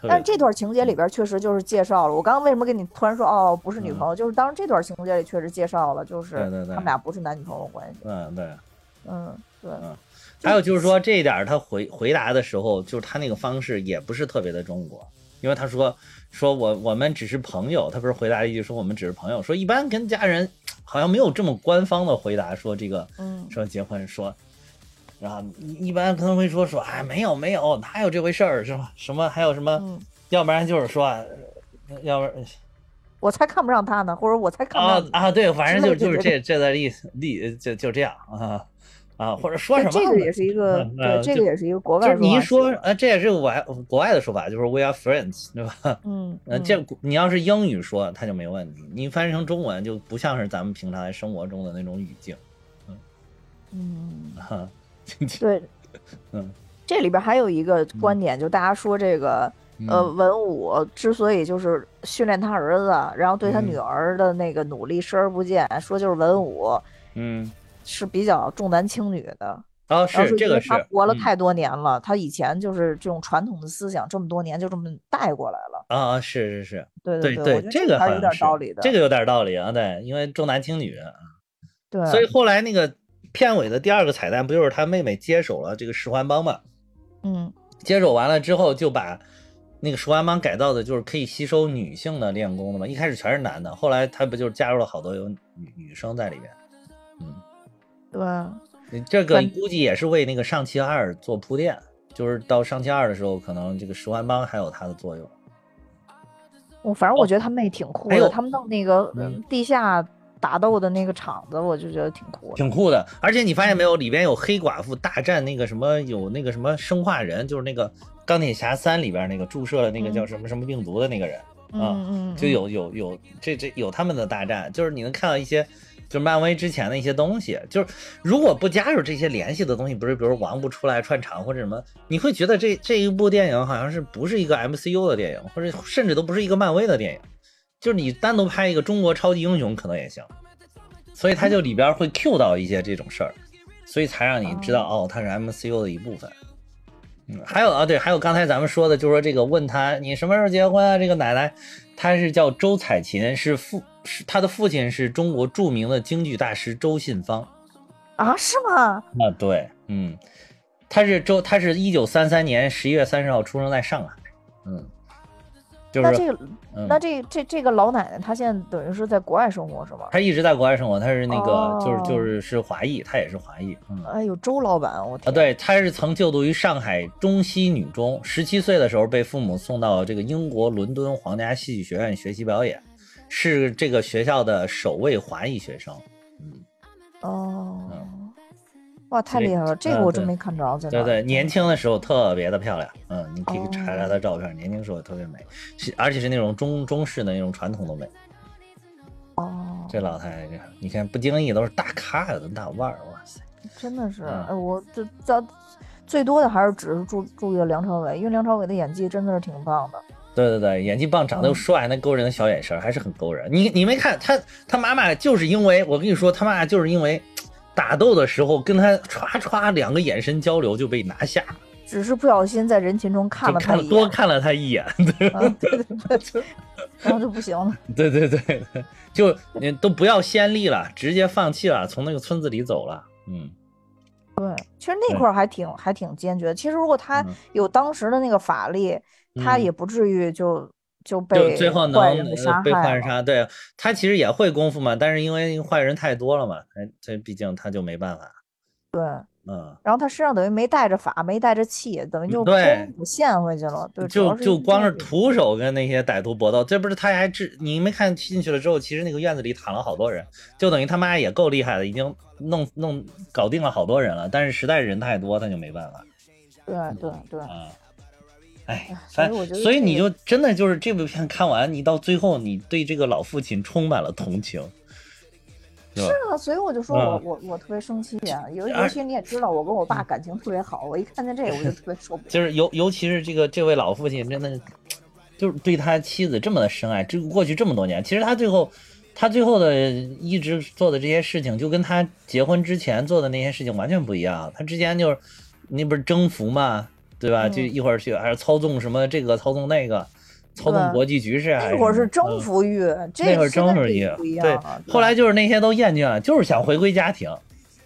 但是这段情节里边确实就是介绍了，我刚刚为什么跟你突然说哦不是女朋友，就是当时这段情节里确实介绍了，就是他们俩不是男女朋友关系。嗯对，嗯，对，还有就是说这一点他回回答的时候，就是他那个方式也不是特别的中国，因为他说说我我们只是朋友，他不是回答一句说我们只是朋友，说一般跟家人好像没有这么官方的回答说这个嗯说结婚说。然后一一般可能会说说，哎，没有没有，哪有这回事儿是吧？什么还有什么？嗯，要不然就是说，呃要不然我才看不上他呢，或者我才看不上你。啊啊，对，反正就就是这这的意思，意就就这样啊啊，或者说什么这个也是一个？对，这个也是一个国外就是你一说呃，这也是国外国外的说法，就是 we are friends，对吧？嗯，呃，嗯这你要是英语说，它就没问题；你翻译成中文，就不像是咱们平常在生活中的那种语境。嗯嗯，哈，对，嗯，这里边还有一个观点，就大家说这个呃，嗯文武之所以就是训练他儿子，然后对他嗯女儿的那个努力视而不见，说就是文武嗯，是比较重男轻女的。哦，然后是这个是他活了嗯太多年了，他以前就是这种传统的思想，这么多年就这么带过来了。啊啊，是是是，对对对，这个还是有点道理的。这个有点道理啊，对，因为重男轻女，对，所以后来那个片尾的第二个彩蛋不就是他妹妹接手了这个十环帮嘛？嗯接手完了之后，就把那个十环帮改造的，就是可以吸收女性的练功的嘛。一开始全是男的，后来他不就是加入了好多有女女生在里面？嗯，对，你这个反估计也是为那个上期二做铺垫，就是到上期二的时候，可能这个十环帮还有它的作用。我反正我觉得他们也挺酷的，他们弄那个地下打斗的那个场子，我就觉得挺酷的。挺酷的，而且你发现没有，里边有黑寡妇大战那个什么，有那个什么生化人，就是那个钢铁侠三里边那个注射了那个叫什么什么病毒的那个人，啊嗯嗯，就有有有这这有他们的大战，就是你能看到一些就漫威之前的一些东西，就是如果不加入这些联系的东西，不是比如王不出来串场或者什么，你会觉得这这一部电影好像是不是一个 MCU 的电影，或者甚至都不是一个漫威的电影，就是你单独拍一个中国超级英雄可能也行，所以它就里边会 Q 到一些这种事儿，所以才让你知道哦，它是 MCU 的一部分。嗯，还有啊，对，还有刚才咱们说的，就是说这个问他你什么时候结婚啊？这个奶奶，她是叫周彩琴，是父是他的父亲是中国著名的京剧大师周信芳啊，是吗？啊，对，嗯，他是周，他是一九三三年十一月三十号出生在上海，嗯，就是那这个，嗯那这这这个老奶奶，她现在等于是在国外生活是吗？她一直在国外生活，她是那个、哦就是就是是华裔，她也是华裔，嗯。哎呦，周老板，我啊，对，她是曾就读于上海中西女中，十七岁的时候被父母送到这个英国伦敦皇家戏剧学院学习表演，是这个学校的首位华裔学生。嗯哦嗯，哇，太厉害了，这个我真没看着，对对，年轻的时候特别的漂亮，嗯，你可以查查哦她照片，年轻时候特别美，是而且是那种中中式的那种传统的美。哦，这老太太，这你看不经意都是大咖，有的大腕儿，哇塞！真的是，嗯哎，我这这最多的还是只是注注意了梁朝伟，因为梁朝伟的演技真的是挺棒的。对对对，演技棒，长得又嗯帅，那勾人的小眼神还是很勾人。你你没看他他妈妈就是因为我跟你说，他妈妈就是因为打斗的时候跟他歘歘两个眼神交流就被拿下，只是不小心在人群中看了他一眼，看多看了他一眼。啊，对对对，然后就不行了。对对对对，就你都不要先例了，直接放弃了，从那个村子里走了。嗯，对其实那块儿还挺还挺坚决的。其实如果他嗯有当时的那个法力，他嗯也不至于就就就被最后能被杀害了。坏人杀。对他其实也会功夫嘛，但是因为坏人太多了嘛，哎，这毕竟他就没办法。对，嗯，然后他身上等于没带着法，没带着气，等于就对不陷回去了。对，就就光是徒手跟那些歹徒搏斗，这不是他还治？你没看进去了之后，其实那个院子里躺了好多人，就等于他妈也够厉害的，已经弄弄搞定了好多人了。但是实在是人太多，他就没办法对对对，啊。哎哎，所以反我觉得所以你就真的就是这部片看完，你到最后你对这个老父亲充满了同情，是啊，所以我就说我嗯我我特别生气啊，尤尤其你也知道，我跟我爸感情特别好，我一看见这个我就特别受不了。就是尤尤其是这个这位老父亲，真的就是对他妻子这么的深爱，这过去这么多年，其实他最后他最后的一直做的这些事情，就跟他结婚之前做的那些事情完全不一样。他之前就是那不是征服嘛，对吧？嗯就一会儿去还是操纵什么这个操纵那个，操纵国际局势还那会儿是征服欲，这那会儿征服欲对。，后来就是那些都厌倦了，就是想回归家庭，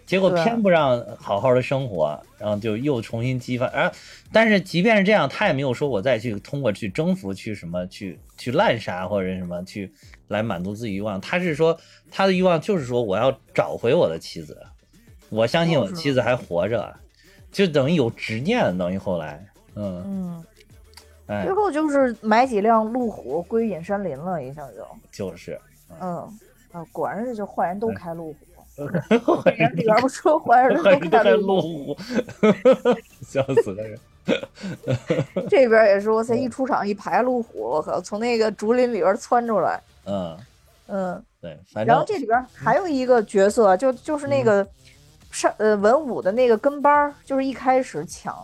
结果偏不让好好的生活，然后就又重新激发。啊，但是即便是这样，他也没有说我再去通过去征服、去什么、去去滥杀或者什么去来满足自己欲望。他是说他的欲望就是说我要找回我的妻子，我相信我的妻子还活着，就等于有执念，等于后来，嗯，嗯，哎。最，后就是买几辆路虎归隐山林了，一下就，就是。嗯，啊，果然是就坏人都哎开路虎。电影里边不说坏人都开还路虎，笑死了人。这边也是，哇塞，嗯。一出场一排路虎，我靠，从那个竹林里边窜出来，嗯，嗯，对，然后这里边还有一个角色，就就是那个上呃文武的那个跟班儿，就是一开始抢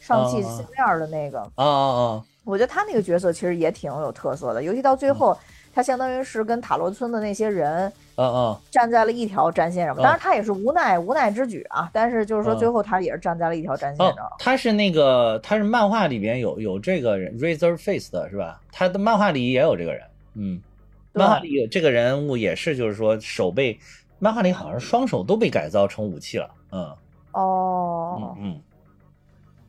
上汽啊。项链的那个，啊啊我觉得他那个角色其实也挺有特色的，尤其到最后，他相当于是跟塔罗村的那些人嗯嗯站在了一条战线上，啊。当然他也是无奈无奈之举啊，但是就是说啊。最后他也是站在了一条战线哦上，，他是那个他是漫画里边有有这个人 Razor Face 的是吧？他的漫画里也有这个人，嗯，漫画里有这个人物也是，就是说手被漫画里好像双手都被改造成武器了，嗯。哦。嗯，嗯。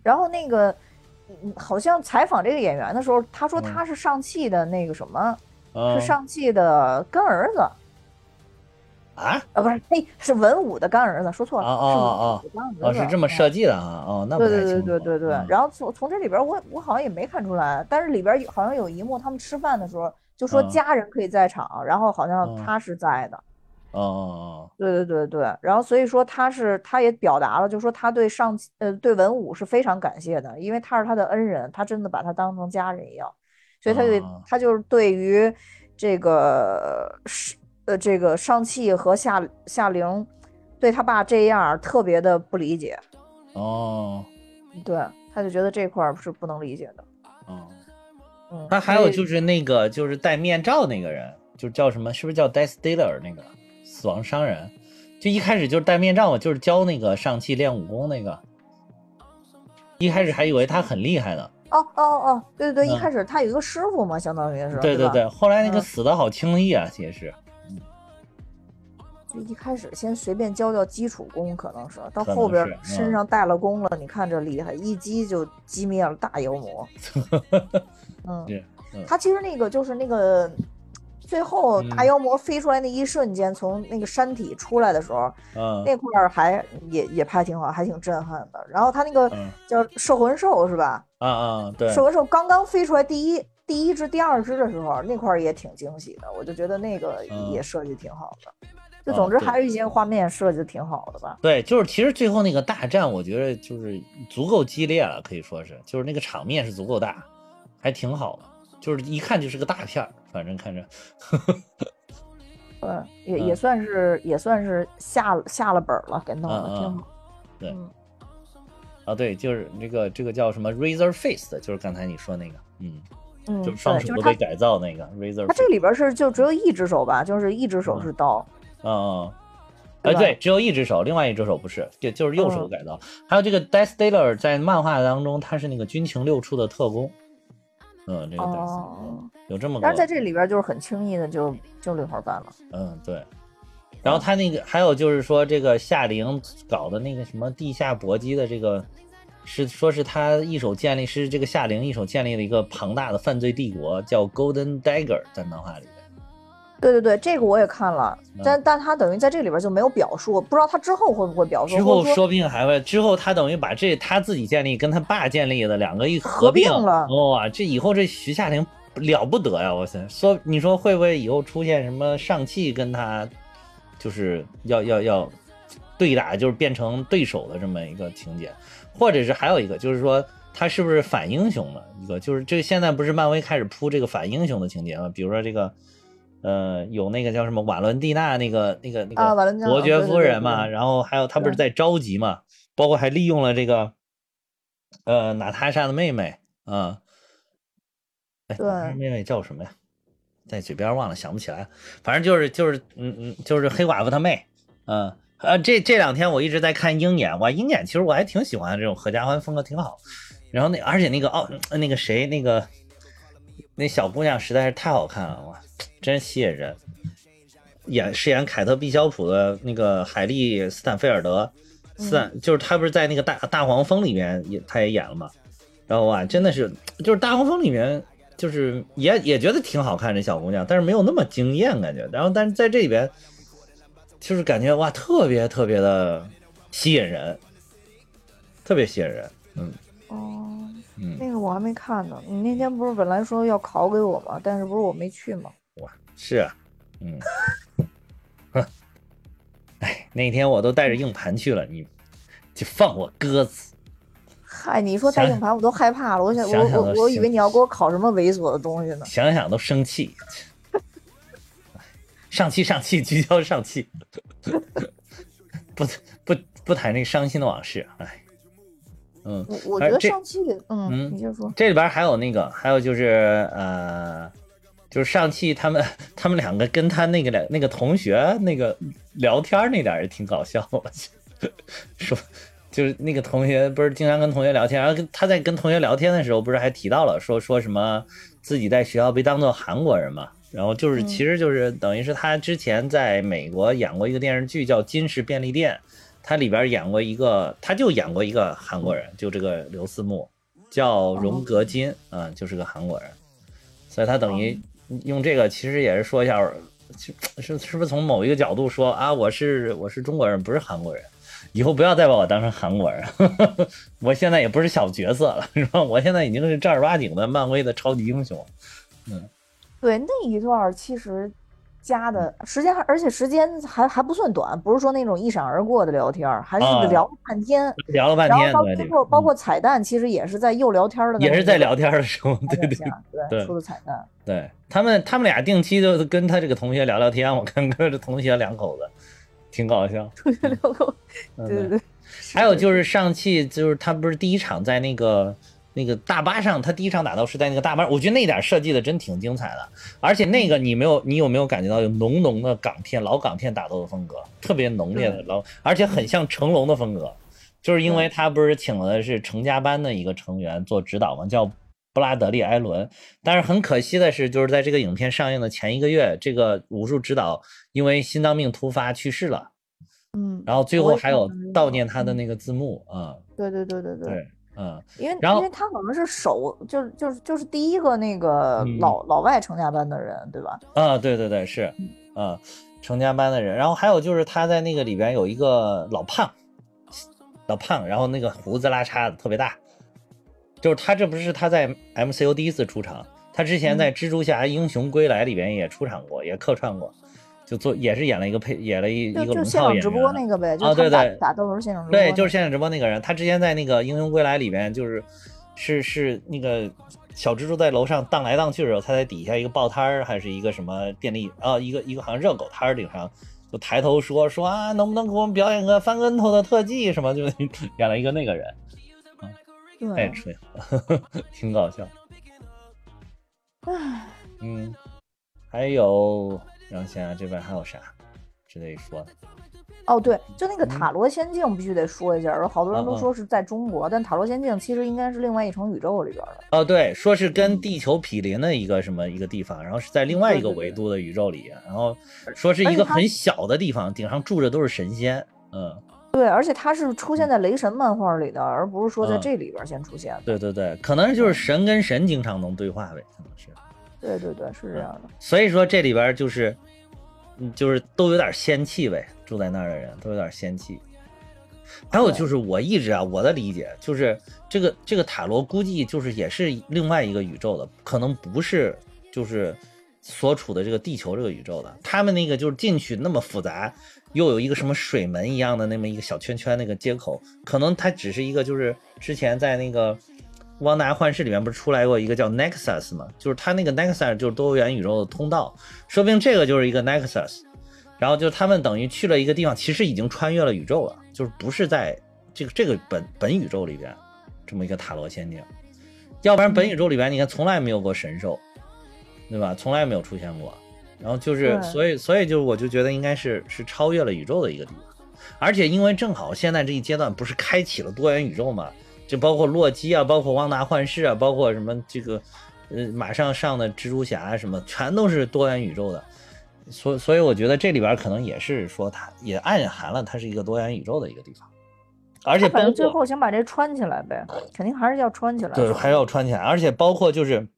然后那个。嗯好像采访这个演员的时候，他说嗯。他是上汽的那个什么，啊是上汽的干儿子，啊？啊，不是，嘿，是文武的干儿子，说错了，哦哦是文武的干儿子哦是这么设计的啊哦，那不对对对对对对。嗯。然后从从这里边我我好像也没看出来，但是里边好像有一幕，他们吃饭的时候就说嗯。家人可以在场，然后好像嗯。他是在的。哦。哦对对对对，然后所以说他是他也表达了，就是说他对上呃对文武是非常感谢的，因为他是他的恩人，他真的把他当成家人一样，所以他对、哦。他就是对于这个是呃这个上气和夏夏玲对他爸这样特别的不理解，哦。对，他就觉得这块儿是不能理解的，哦。嗯，他还有就是那个就是戴面罩那个人，就叫什么？是不是叫 Death Dealer 那个死亡商人？就一开始就是戴面罩嘛，就是教那个上气练武功那个。一开始还以为他很厉害呢，哦哦哦，对对对，一嗯开始他有一个师傅嘛，相当于是，对对对，后来那个嗯死的好轻易啊，也是，就一开始先随便教教基础功，可能是到后边身上带了功了，你看这厉害，一击就击灭了大妖魔。嗯，嗯他其实那个就是那个最后大嗯妖魔飞出来那一瞬间，从那个山体出来的时候，嗯那块儿还也也拍挺好，还挺震撼的。然后他那个嗯叫摄魂兽是吧？啊啊，对，摄魂兽刚刚飞出来第一第一只、第二只的时候，那块儿也挺惊喜的，我就觉得那个嗯也设计挺好的。就啊总之还有一些画面设计的挺好的吧。对，就是其实最后那个大战，我觉得就是足够激烈了，可以说是，就是那个场面是足够大，还挺好的，就是一看就是个大片儿，反正看着，呵呵嗯，也也嗯算是也算是下了下了本儿了，给弄的挺好。对嗯啊，对，就是这个这个叫什么 Razor Face 的，就是刚才你说那个，嗯，嗯，就，是双手都被改造那个 Razor 他 Face，这里边是就只有一只手吧，就是一只手是刀。嗯嗯，哎对，只有一只手，另外一只手不是，就就是右手嗯改造。还有这个 Death Dealer 在漫画当中，他是那个军情六处的特工，嗯，这个哦嗯有这么个，但是在这里边就是很轻易的就就六号办了。嗯，对。然后他那个还有就是说，这个夏玲搞的那个什么地下搏击的这个，是说是他一手建立，是这个夏玲一手建立了一个庞大的犯罪帝国，叫 Golden Dagger，在漫画里面。对对对，这个我也看了，嗯但但他等于在这里边就没有表述，不知道他之后会不会表述。之后说说不定还会，之后他等于把这他自己建立跟他爸建立的两个一合并并了哇，这以后这徐夏玲了不得呀！我塞，说你说会不会以后出现什么上汽跟他就是要要要对打，就是变成对手的这么一个情节，或者是还有一个就是说。他是不是反英雄的一个？就是这现在不是漫威开始铺这个反英雄的情节吗？比如说这个，呃，有那个叫什么瓦伦蒂娜那个那个那个伯爵夫人嘛，然后还有他不是在着急嘛，包括还利用了这个，呃，娜塔莎的妹妹啊，哎，对娜塔莎妹妹叫什么呀？在嘴边忘了，想不起来。反正就是就是嗯嗯，就是黑寡妇她妹，嗯呃，这这两天我一直在看鹰眼，哇，鹰眼其实我还挺喜欢这种合家欢风格，挺好。然后那而且那个哦，那个谁那个那小姑娘实在是太好看了，哇，真吸引人。演饰演凯特·毕肖普的那个海莉·斯坦菲尔德，斯坦、就是她不是在那个大大黄蜂里面也她也演了嘛，然后哇，真的是就是大黄蜂里面就是也也觉得挺好看这小姑娘，但是没有那么惊艳感觉。然后但是在这里边就是感觉哇，特别特别的吸引人，特别吸引人，嗯哦，嗯，那个我还没看呢。你那天不是本来说要拷给我吗？但是不是我没去吗？哇，是啊，嗯，哼，哎，那天我都带着硬盘去了，你就放我鸽子。嗨，你说带硬盘我都害怕了。我想，想想我我我以为你要给我拷什么猥琐的东西呢。想想都生气。上气上气，聚焦上气，不不不谈那伤心的往事，哎，嗯，我我觉得上气，嗯，嗯你就说。这里边还有那个，还有就是呃，就是上汽他们他们两个跟他那个两那个同学那个聊天那点儿也挺搞笑，我去，说就是那个同学不是经常跟同学聊天，然后跟他在跟同学聊天的时候，不是还提到了说说什么自己在学校被当做韩国人嘛，然后就是嗯。其实就是等于是他之前在美国演过一个电视剧叫《金氏便利店》，他里边演过一个，他就演过一个韩国人，就这个刘思慕。叫荣格金，嗯，就是个韩国人，所以他等于用这个其实也是说一下，是是不是从某一个角度说啊，我是我是中国人，不是韩国人，以后不要再把我当成韩国人，我现在也不是小角色了，是吧？我现在已经是正儿八经的漫威的超级英雄，嗯。对那一段其实加的时间还，而且时间还还不算短，不是说那种一闪而过的聊天儿，还啊是聊了半天。聊了半天，然后包括包嗯括彩蛋，其实也是在又聊天儿的也是在聊天的时候，对对对对出的彩蛋。对，他们他们俩定期就跟他这个同学聊聊天，我看跟这同学两口子挺搞笑。嗯对对对，还有就是上汽，就是他不是第一场在那个那个大巴上，他第一场打斗是在那个大巴，我觉得那点设计的真挺精彩的，而且那个你没有，你有没有感觉到有浓浓的港片老港片打斗的风格，特别浓烈的老，而且很像成龙的风格，就是因为他不是请了是成家班的一个成员做指导嘛，叫布拉德利·埃伦，但是很可惜的是，就是在这个影片上映的前一个月，这个武术指导因为心脏病突发去世了。嗯，然后最后还有悼念他的那个字幕啊，对对对对对，嗯，因为因为他可能是首就是就是就是第一个那个嗯。老、老外成家班的人，对吧？啊，对对对，是，嗯，成家班的人，然后还有就是他在那个里边有一个老胖，老胖，然后那个胡子拉碴的特别大，就是他这不是他在 MCU 第一次出场，他之前在蜘蛛侠英雄归来里边也出场过，也客串过，就做也是演了一个配演了一一个龙现场直套演员播那个呗，就啊对对打斗时候现场直播对，就是现场直播那个人，他之前在那个《英雄归来》里边，就是是是那个小蜘蛛在楼上荡来荡去的时候，他在底下一个报摊儿还是一个什么电力啊，一个一个好像热狗摊儿顶上，就抬头说说啊，能不能给我们表演个翻跟头的特技什么，就演了一个那个人，对，太吹了，挺搞笑。唉，嗯，还有让想想这边还有啥值得一说的？哦对，就那个嗯塔罗仙境必须得说一下，有好多人都说是在中国，但塔罗仙境其实应该是另外一层宇宙里边的。哦，对，说是跟地球毗邻的一个什么一个地方，然后是在另外一个维度的宇宙里，然后说是一个很小的地方，顶上住着都是神仙。嗯，对，而且它是出现在雷神漫画里的，而不是说在嗯这里边先出现的。对对对，可能就是神跟神经常能对话呗，可能是。对对对，是这样的。所以说这里边就是，嗯，就是都有点仙气呗，住在那儿的人都有点仙气。还有就是我一直啊，我的理解就是这个这个塔罗估计就是也是另外一个宇宙的，可能不是就是所处的这个地球这个宇宙的。他们那个就是进去那么复杂，又有一个什么水门一样的那么一个小圈圈那个接口，可能它只是一个就是之前在那个。汪达幻视里面不是出来过一个叫 Nexus 吗？就是它那个 Nexus 就是多元宇宙的通道，说不定这个就是一个 Nexus。然后就他们等于去了一个地方，其实已经穿越了宇宙了，就是不是在这个这个本本宇宙里边这么一个塔罗仙境，要不然本宇宙里边你看从来没有过神兽，对吧？从来没有出现过。然后就是所以所以就我就觉得应该是是超越了宇宙的一个地方，而且因为正好现在这一阶段不是开启了多元宇宙嘛，就包括洛基啊，包括汪达幻视啊，包括什么这个呃马上上的蜘蛛侠啊什么，全都是多元宇宙的。所所以我觉得这里边可能也是说它也暗含了它是一个多元宇宙的一个地方，而且包反正最后想把这穿起来呗，肯定还是要穿起来。对还是要穿起来，而且包括就是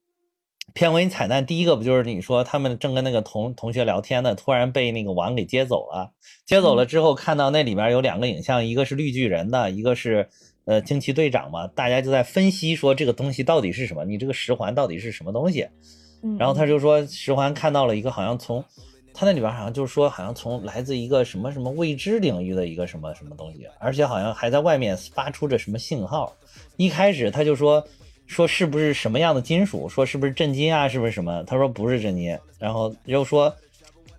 片尾彩蛋第一个不就是你说他们正跟那个同同学聊天呢，突然被那个王给接走了，接走了之后看到那里边有两个影像，一个是绿巨人的，一个是呃惊奇队长嘛，大家就在分析说这个东西到底是什么，你这个十环到底是什么东西？嗯，然后他就说十环看到了一个好像从他那里边好像就是说好像从来自一个什么什么未知领域的一个什么什么东西，而且好像还在外面发出着什么信号。一开始他就说说是不是什么样的金属，说是不是震金啊，是不是什么？他说不是震金，然后又说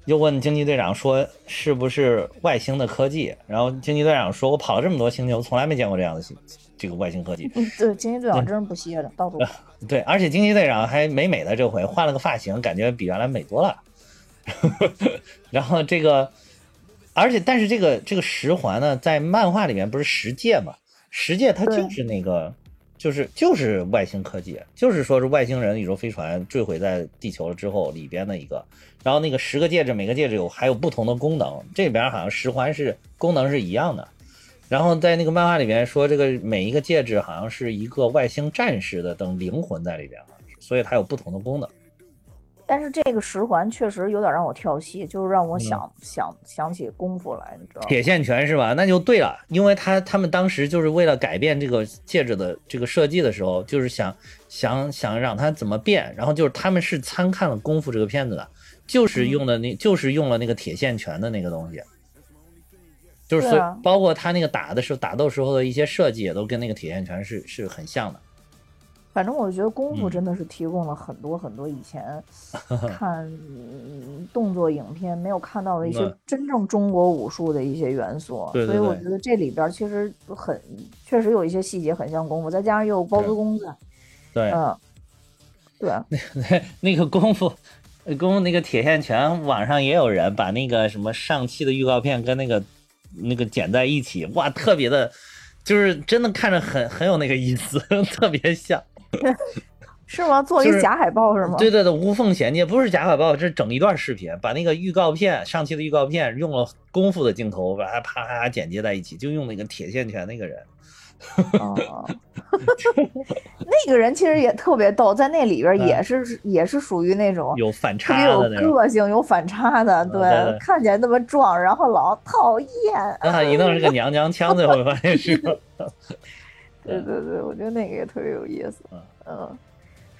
又问惊奇队长说是不是外星的科技，然后惊奇队长说我跑了这么多星球，从来没见过这样的星这个外星科技。嗯，对，惊奇队长真是不歇的，到处跑。对，而且惊奇队长还美美的，这回换了个发型，感觉比原来美多了。然后这个，而且但是这个这个十环呢，在漫画里面不是十界嘛？十界它就是那个，就是就是外星科技，就是说是外星人宇宙飞船坠毁在地球了之后里边的一个。然后那个十个戒指，每个戒指有还有不同的功能，这边好像十环是功能是一样的。然后在那个漫画里边说，这个每一个戒指好像是一个外星战士的等灵魂在里边，所以它有不同的功能。但是这个十环确实有点让我跳戏，就是让嗯我想、想想起功夫来，你知道吗？铁线拳是吧？那就对了，因为他他们当时就是为了改变这个戒指的这个设计的时候，就是想想想让它怎么变，然后就是他们是参看了《功夫》这个片子的，就是用的那，就是用了那个铁线拳的那个东西，就是所以包括他那个打的时候打斗时候的一些设计也都跟那个铁线拳是是很像的。反正我觉得功夫嗯真的是提供了很多很多以前 看嗯动作影片没有看到的一些嗯真正中国武术的一些元素，所以我觉得这里边儿其实很确实有一些细节很像功夫，再加上又有包租公在，对，嗯，对那，那个功夫，呃功夫那个铁线拳，网上也有人把那个什么上期的预告片跟那个那个剪在一起，哇，特别的，就是真的看着很很有那个意思，特别像。是吗？做了就是一假海报是吗？对对对，无缝衔接，不是假海报，这是整一段视频，把那个预告片上期的预告片用了功夫的镜头，把它啪啪啪剪接在一起，就用那个铁线拳那个人。哦，那个人其实也特别逗，在那里边也是、也是属于那种有反差的个性、有反差的，对，对对看起来那么壮，然后老讨厌。啊，一弄是个娘娘腔，最后发现是个。对对对，我觉得那个也特别有意思。嗯，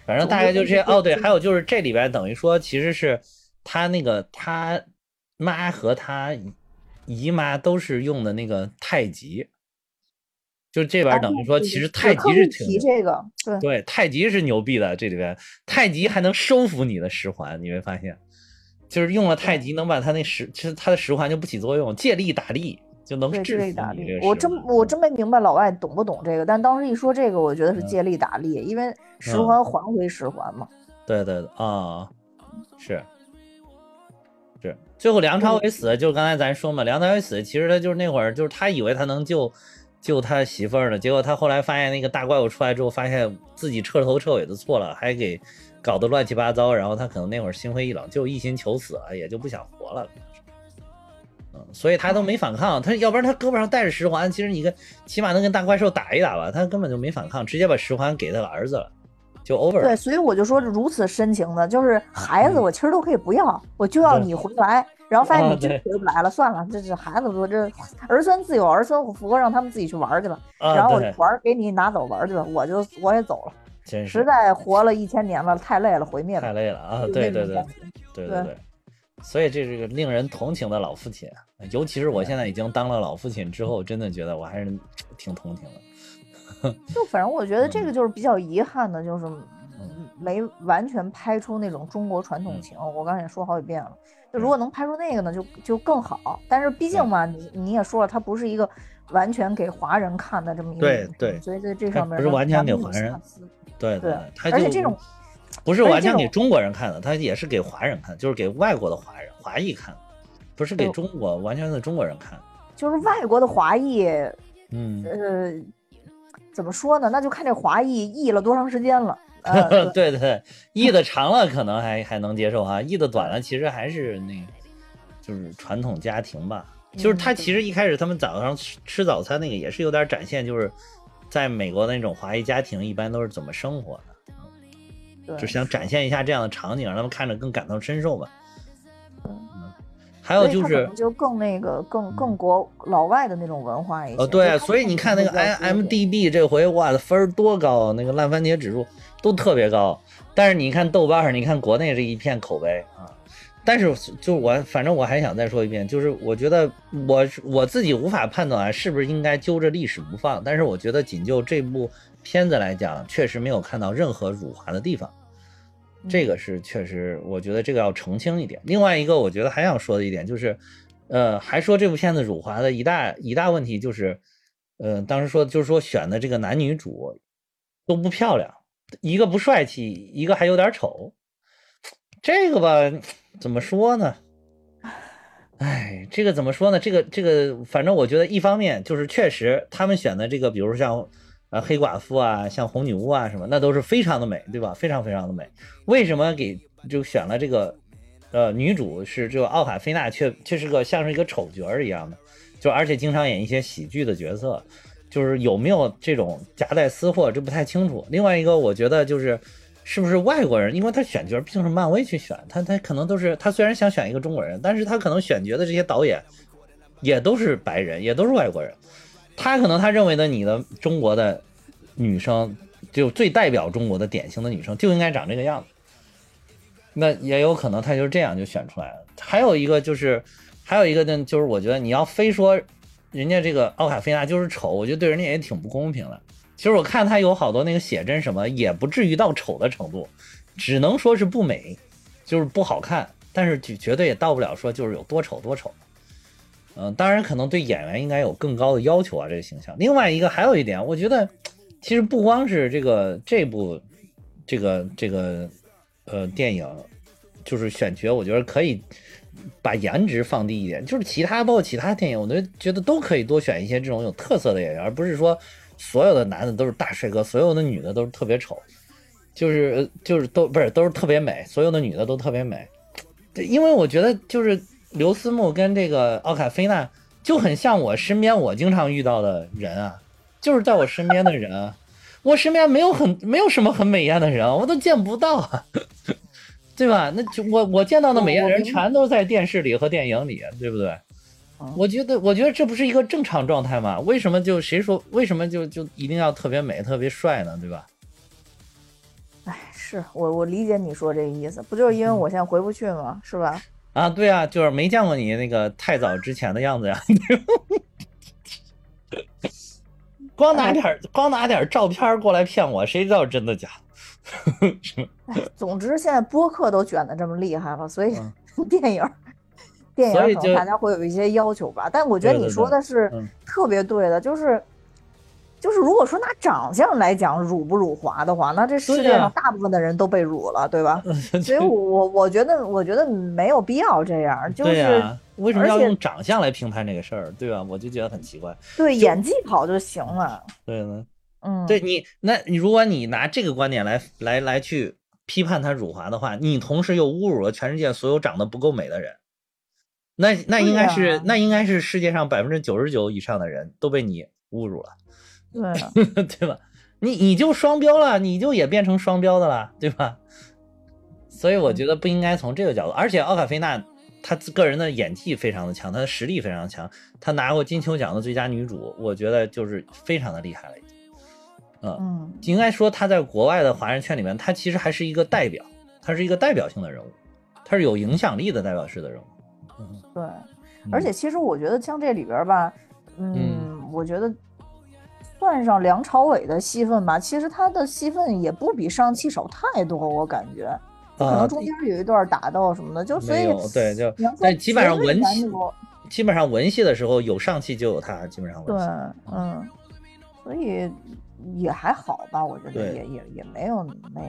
反正大概就这些。哦，对，还有就是这里边等于说，其实是他那个他妈和他姨妈都是用的那个太极，就这边等于说，其实太极是挺提这个，对对，太极是牛逼的。这里边太极还能收服你的十环，你没发现，就是用了太极能把他那十，其实他的十环就不起作用，借力打力就能借力打。力我真我真没明白老外懂不懂这个，但当时一说这个，我觉得是嗯借力打力，因为十嗯环还回十环嘛。对对对啊，是是，最后梁朝伟死，就是刚才咱说嘛，梁朝伟死，其实他就是那会儿，就是他以为他能救救他媳妇儿呢，结果他后来发现那个大怪物出来之后，发现自己彻头彻尾的错了，还给搞得乱七八糟，然后他可能那会儿心灰意冷，就一心求死了，也就不想活了。嗯，所以他都没反抗，他要不然他胳膊上带着十环，其实你跟起码能跟大怪兽打一打吧，他根本就没反抗，直接把十环给他儿子了。就 over 对，所以我就说如此深情的，就是孩子，嗯我其实都可以不要，我就要你回来。然后发现啊你真回不来了，算了，这这孩子我这儿孙自有儿孙福，让他们自己去玩去吧。啊，然后我对，玩给你拿走玩去了，我就我也走了。真实在活了一千年了，太累了，毁灭了太。累了啊！对对对对对，所以这是个令人同情的老父亲，啊尤其是我现在已经当了老父亲之后，真的觉得我还是挺同情的。就反正我觉得嗯这个就是比较遗憾的，就是嗯没完全拍出那种中国传统嗯情。我刚才也说好几遍了，就如果能拍出那个呢，就就更好。但是毕竟嘛，你你也说了，它不是一个完全给华人看的这么一个对对所以在这上面不是完全给华人对对而且这种不是完全给中国人看的，他也是给华人看，就是给外国的华人华裔看，不是给中国完全的中国人看。就是外国的华裔，嗯，呃，怎么说呢？那就看这华裔译了多长时间了。呃，对对译的长了可能还还能接受哈，译的短了其实还是那个就是传统家庭吧。就是他嗯其实一开始他们早上吃吃早餐那个也是有点展现，就是在美国的那种华裔家庭一般都是怎么生活的，对就想展现一下这样的场景，让他们看着更感同身受吧。嗯还有就是就更那个更更国老外的那种文化一些。哦，对，就所以你看那个它可能会比较多一点 IMDB 这回哇的分儿多高，那个烂番茄指数都特别高。但是你看豆瓣儿，你看国内这一片口碑啊。但是就我反正我还想再说一遍，就是我觉得我我自己无法判断啊，是不是应该揪着历史不放。但是我觉得仅就这部片子来讲，确实没有看到任何辱华的地方。这个是确实，我觉得这个要澄清一点。另外一个，我觉得还想说的一点就是，呃，还说这部片子辱华的一大一大问题就是，呃，当时说就是说选的这个男女主都不漂亮，一个不帅气，一个还有点丑。这个吧，怎么说呢？哎，这个怎么说呢？这个这个，反正我觉得一方面就是确实他们选的这个，比如像啊黑寡妇啊，像红女巫啊什么，那都是非常的美，对吧？非常非常的美。为什么给就选了这个呃女主是这个奥卡菲娜，却却是个像是一个丑角儿一样的，就而且经常演一些喜剧的角色，就是有没有这种夹带私货，这不太清楚。另外一个，我觉得就是是不是外国人，因为他选角毕竟是漫威去选，他他可能都是他虽然想选一个中国人，但是他可能选角的这些导演也都是白人，也都是外国人，他可能他认为的你的中国的女生，就最代表中国的典型的女生就应该长这个样子。那也有可能他就是这样就选出来了。还有一个就是，还有一个呢，就是我觉得你要非说人家这个奥卡菲娜就是丑，我觉得对人家也挺不公平的。其实我看他有好多那个写真什么，也不至于到丑的程度，只能说是不美，就是不好看，但是绝绝对也到不了说就是有多丑多丑。嗯，当然可能对演员应该有更高的要求啊，这个形象。另外一个还有一点，我觉得其实不光是这个这部这个这个呃电影，就是选角，我觉得可以把颜值放低一点。就是其他包括其他电影，我都觉得都可以多选一些这种有特色的演员，而不是说所有的男的都是大帅哥，所有的女的都是特别丑，就是就是都不是都是特别美，所有的女的都特别美。对，因为我觉得就是刘思慕跟这个奥卡菲娜就很像我身边我经常遇到的人啊，就是在我身边的人啊，我身边没有很没有什么很美艳的人，我都见不到啊，对吧？那就我我见到的美艳人全都在电视里和电影里，对不对？嗯我觉得，我觉得这不是一个正常状态吗？为什么就谁说为什么就就一定要特别美、特别帅呢？对吧？哎，是我我理解你说这个意思，不就是因为我现在回不去吗？是吧？啊，对啊，就是没见过你那个太早之前的样子呀。光拿点儿光拿点儿照片过来骗我，谁知道真的假的？哎，总之现在播客都卷的这么厉害了，所以嗯 电影儿电影大家会有一些要求吧。但我觉得你说的是嗯特别对的，就是就是如果说拿长相来讲辱不辱华的话，那这世界上大部分的人都被辱了，对吧？所以我我我觉得我觉得没有必要这样，就是为什么要用长相来评判这个事儿？对吧？我就觉得很奇怪。对演技好就行了。对呢，嗯，对你，那你如果你拿这个观点来来来去批判他辱华的话，你同时又侮辱了全世界所有长得不够美的人，那那应该是、呀那应该是世界上百分之九十九以上的人都被你侮辱了，对啊，对吧？你你就双标了，你就也变成双标的了，对吧？所以我觉得不应该从这个角度，而且奥卡菲娜她个人的演技非常的强，她的实力非常强，她拿过金球奖的最佳女主，我觉得就是非常的厉害了已经。嗯，嗯，应该说她在国外的华人圈里面，她其实还是一个代表，她是一个代表性的人物，她是有影响力的代表式的人物。嗯，对。而且其实我觉得像这里边儿吧，嗯，我觉得算上梁朝伟的戏份吧，其实他的戏份也不比上汽少太多，我感觉。可啊能中间有一段打斗什么的，就所以对，就但基本上文戏基本上文戏的时候有上戏就有他，基本上文对戏。，嗯，所以也还好吧，我觉得也也也没有那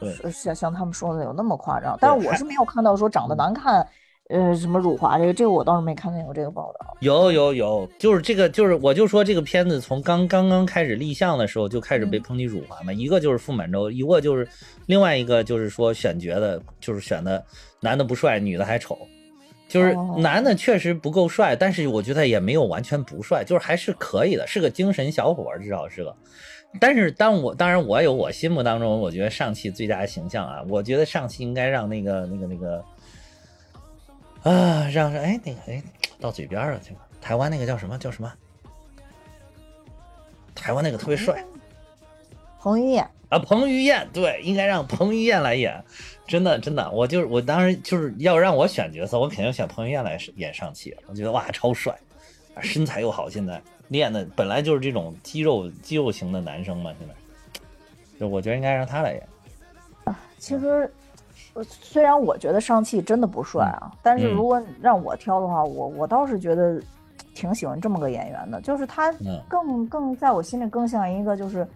对个是像像他们说的有那么夸张，但是我是没有看到说长得难看，呃，什么辱华这个，这个我倒是没看见有这个报道。有有有，就是这个，就是我就说这个片子从刚刚刚开始立项的时候就开始被嗯抨击辱华嘛，一个就是傅满洲，一个就是另外一个就是说选角的，就是选的男的不帅，女的还丑，就是哦男的确实不够帅，但是我觉得也没有完全不帅，就是还是可以的，是个精神小伙，至少是个。但是当我当然我有我心目当中，我觉得上汽最佳形象啊，我觉得上汽应该让那个那个那个啊，让让哎那个哎到嘴边了，这个台湾那个叫什么叫什么？台湾那个特别帅彭于晏，啊，彭于晏，对，应该让彭于晏来演，真的真的，我就是我当时就是要让我选角色，我肯定选彭于晏来演上汽，我觉得哇超帅，啊身材又好，现在练的本来就是这种肌肉肌肉型的男生嘛，现在，就我觉得应该让他来演。啊其实。呃虽然我觉得上汽真的不帅啊，但是嗯如果让我挑的话，我我倒是觉得挺喜欢这么个演员的，就是他嗯更更在我心里更像一个就是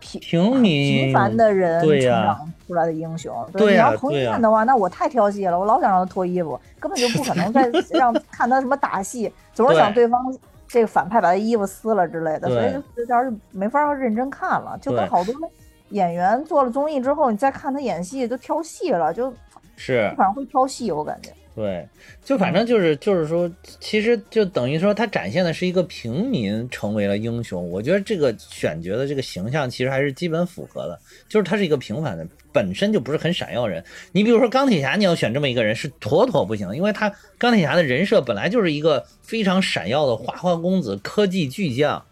平平民平凡的人成长出来的英雄。对呀你要彭于晏的话，那我太挑戏了，我老想让他脱衣服，根本就不可能再 让看他什么打戏，总是想对方这个反派把他衣服撕了之类的，对所以就有点没法认真看了。就跟对好多演员做了综艺之后，你再看他演戏都挑戏了，就是反正会挑戏，我感觉。对，就反正就是就是说，其实就等于说，他展现的是一个平民成为了英雄。我觉得这个选角的这个形象其实还是基本符合的，就是他是一个平凡的，本身就不是很闪耀人。你比如说钢铁侠，你要选这么一个人是妥妥不行，因为他钢铁侠的人设本来就是一个非常闪耀的花花公子、科技巨匠、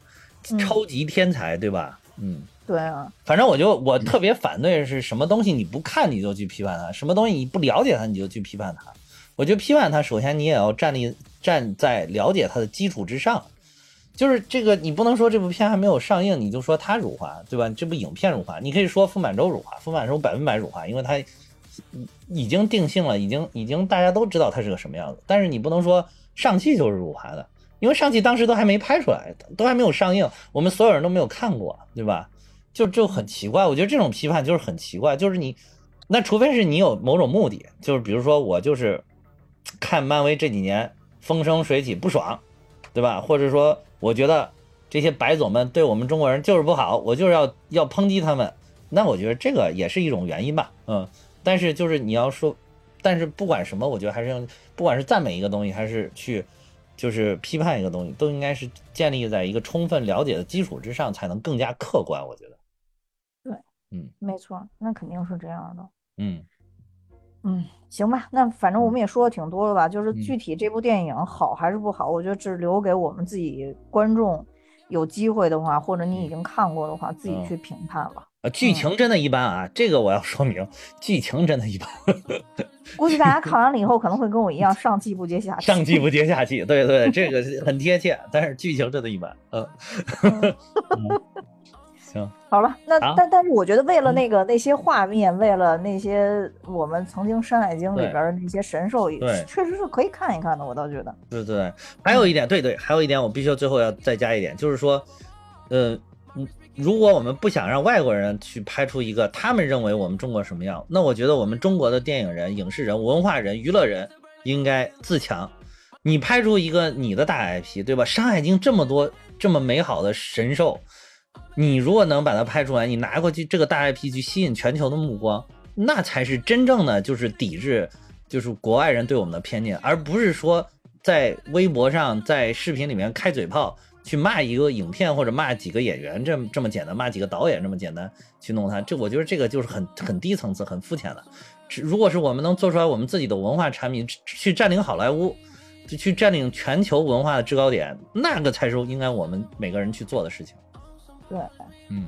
嗯超级天才，对吧？嗯。对啊，反正我就我特别反对是什么东西你不看你就去批判它，什么东西你不了解它你就去批判它。我觉得批判它，首先你也要站立站在了解它的基础之上。就是这个，你不能说这部片还没有上映，你就说它辱华，对吧？这部影片辱华，你可以说傅满洲辱华，傅满洲百分百辱华，因为它已经定性了，已经已经大家都知道它是个什么样子。但是你不能说上汽就是辱华的，因为上汽当时都还没拍出来，都还没有上映，我们所有人都没有看过，对吧？就就很奇怪，我觉得这种批判就是很奇怪，就是你，那除非是你有某种目的，就是比如说我就是看漫威这几年风生水起不爽，对吧？或者说我觉得这些白总们对我们中国人就是不好，我就是要要抨击他们，那我觉得这个也是一种原因吧，嗯。但是就是你要说，但是不管什么，我觉得还是用，不管是赞美一个东西，还是去就是批判一个东西，都应该是建立在一个充分了解的基础之上，才能更加客观。我觉得，没错，那肯定是这样的。嗯。嗯，行吧，那反正我们也说的挺多了吧，就是嗯。具体这部电影好还是不好，我觉得只留给我们自己观众有机会的话，或者你已经看过的话，自己嗯去评判吧。啊，剧情真的一般啊，这个我要说明，剧情真的一般，估计大家看完了以后可能会跟我一样，上气不接下气。上气不接下气，对对，这个很贴切，但是剧情真的一般，嗯，嗯行，好了，那好但但是我觉得为了嗯那个那些画面，为了那些我们曾经《山海经》里边的那些神兽，对确实是可以看一看的。我倒觉得，对对，还有一点，对对，还有一点，我必须要最后要再加一点，就是说，呃，嗯如果我们不想让外国人去拍出一个他们认为我们中国什么样，那我觉得我们中国的电影人、影视人、文化人、娱乐人应该自强。你拍出一个你的大 IP，对吧？《山海经》这么多这么美好的神兽，你如果能把它拍出来，你拿过去这个大 IP 去吸引全球的目光，那才是真正的就是抵制，就是国外人对我们的偏见，而不是说在微博上、在视频里面开嘴炮，去骂一个影片或者骂几个演员这么这么简单，骂几个导演这么简单去弄它，这我觉得这个就是很很低层次、很肤浅的。如果是我们能做出来我们自己的文化产品，去占领好莱坞，就去占领全球文化的制高点，那个才是应该我们每个人去做的事情。对。嗯。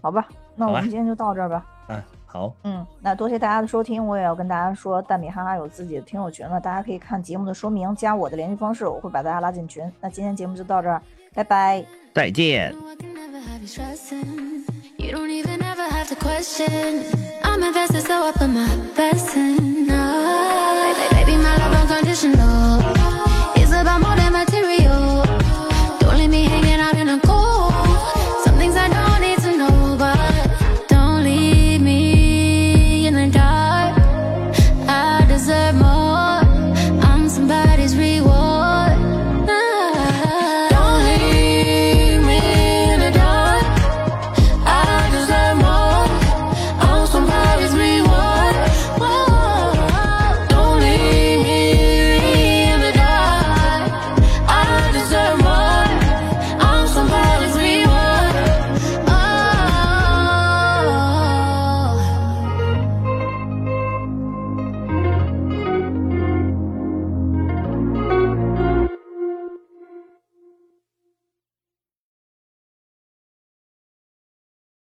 好吧那我们今天就到这儿吧。哎好。嗯那多谢大家的收听我也要跟大家说蛋米哈哈有自己的听友群了大家可以看节目的说明加我的联系方式我会把大家拉进群。那今天节目就到这儿拜拜。再见。You don't even have to question. I'm message so my personno about to let me hang out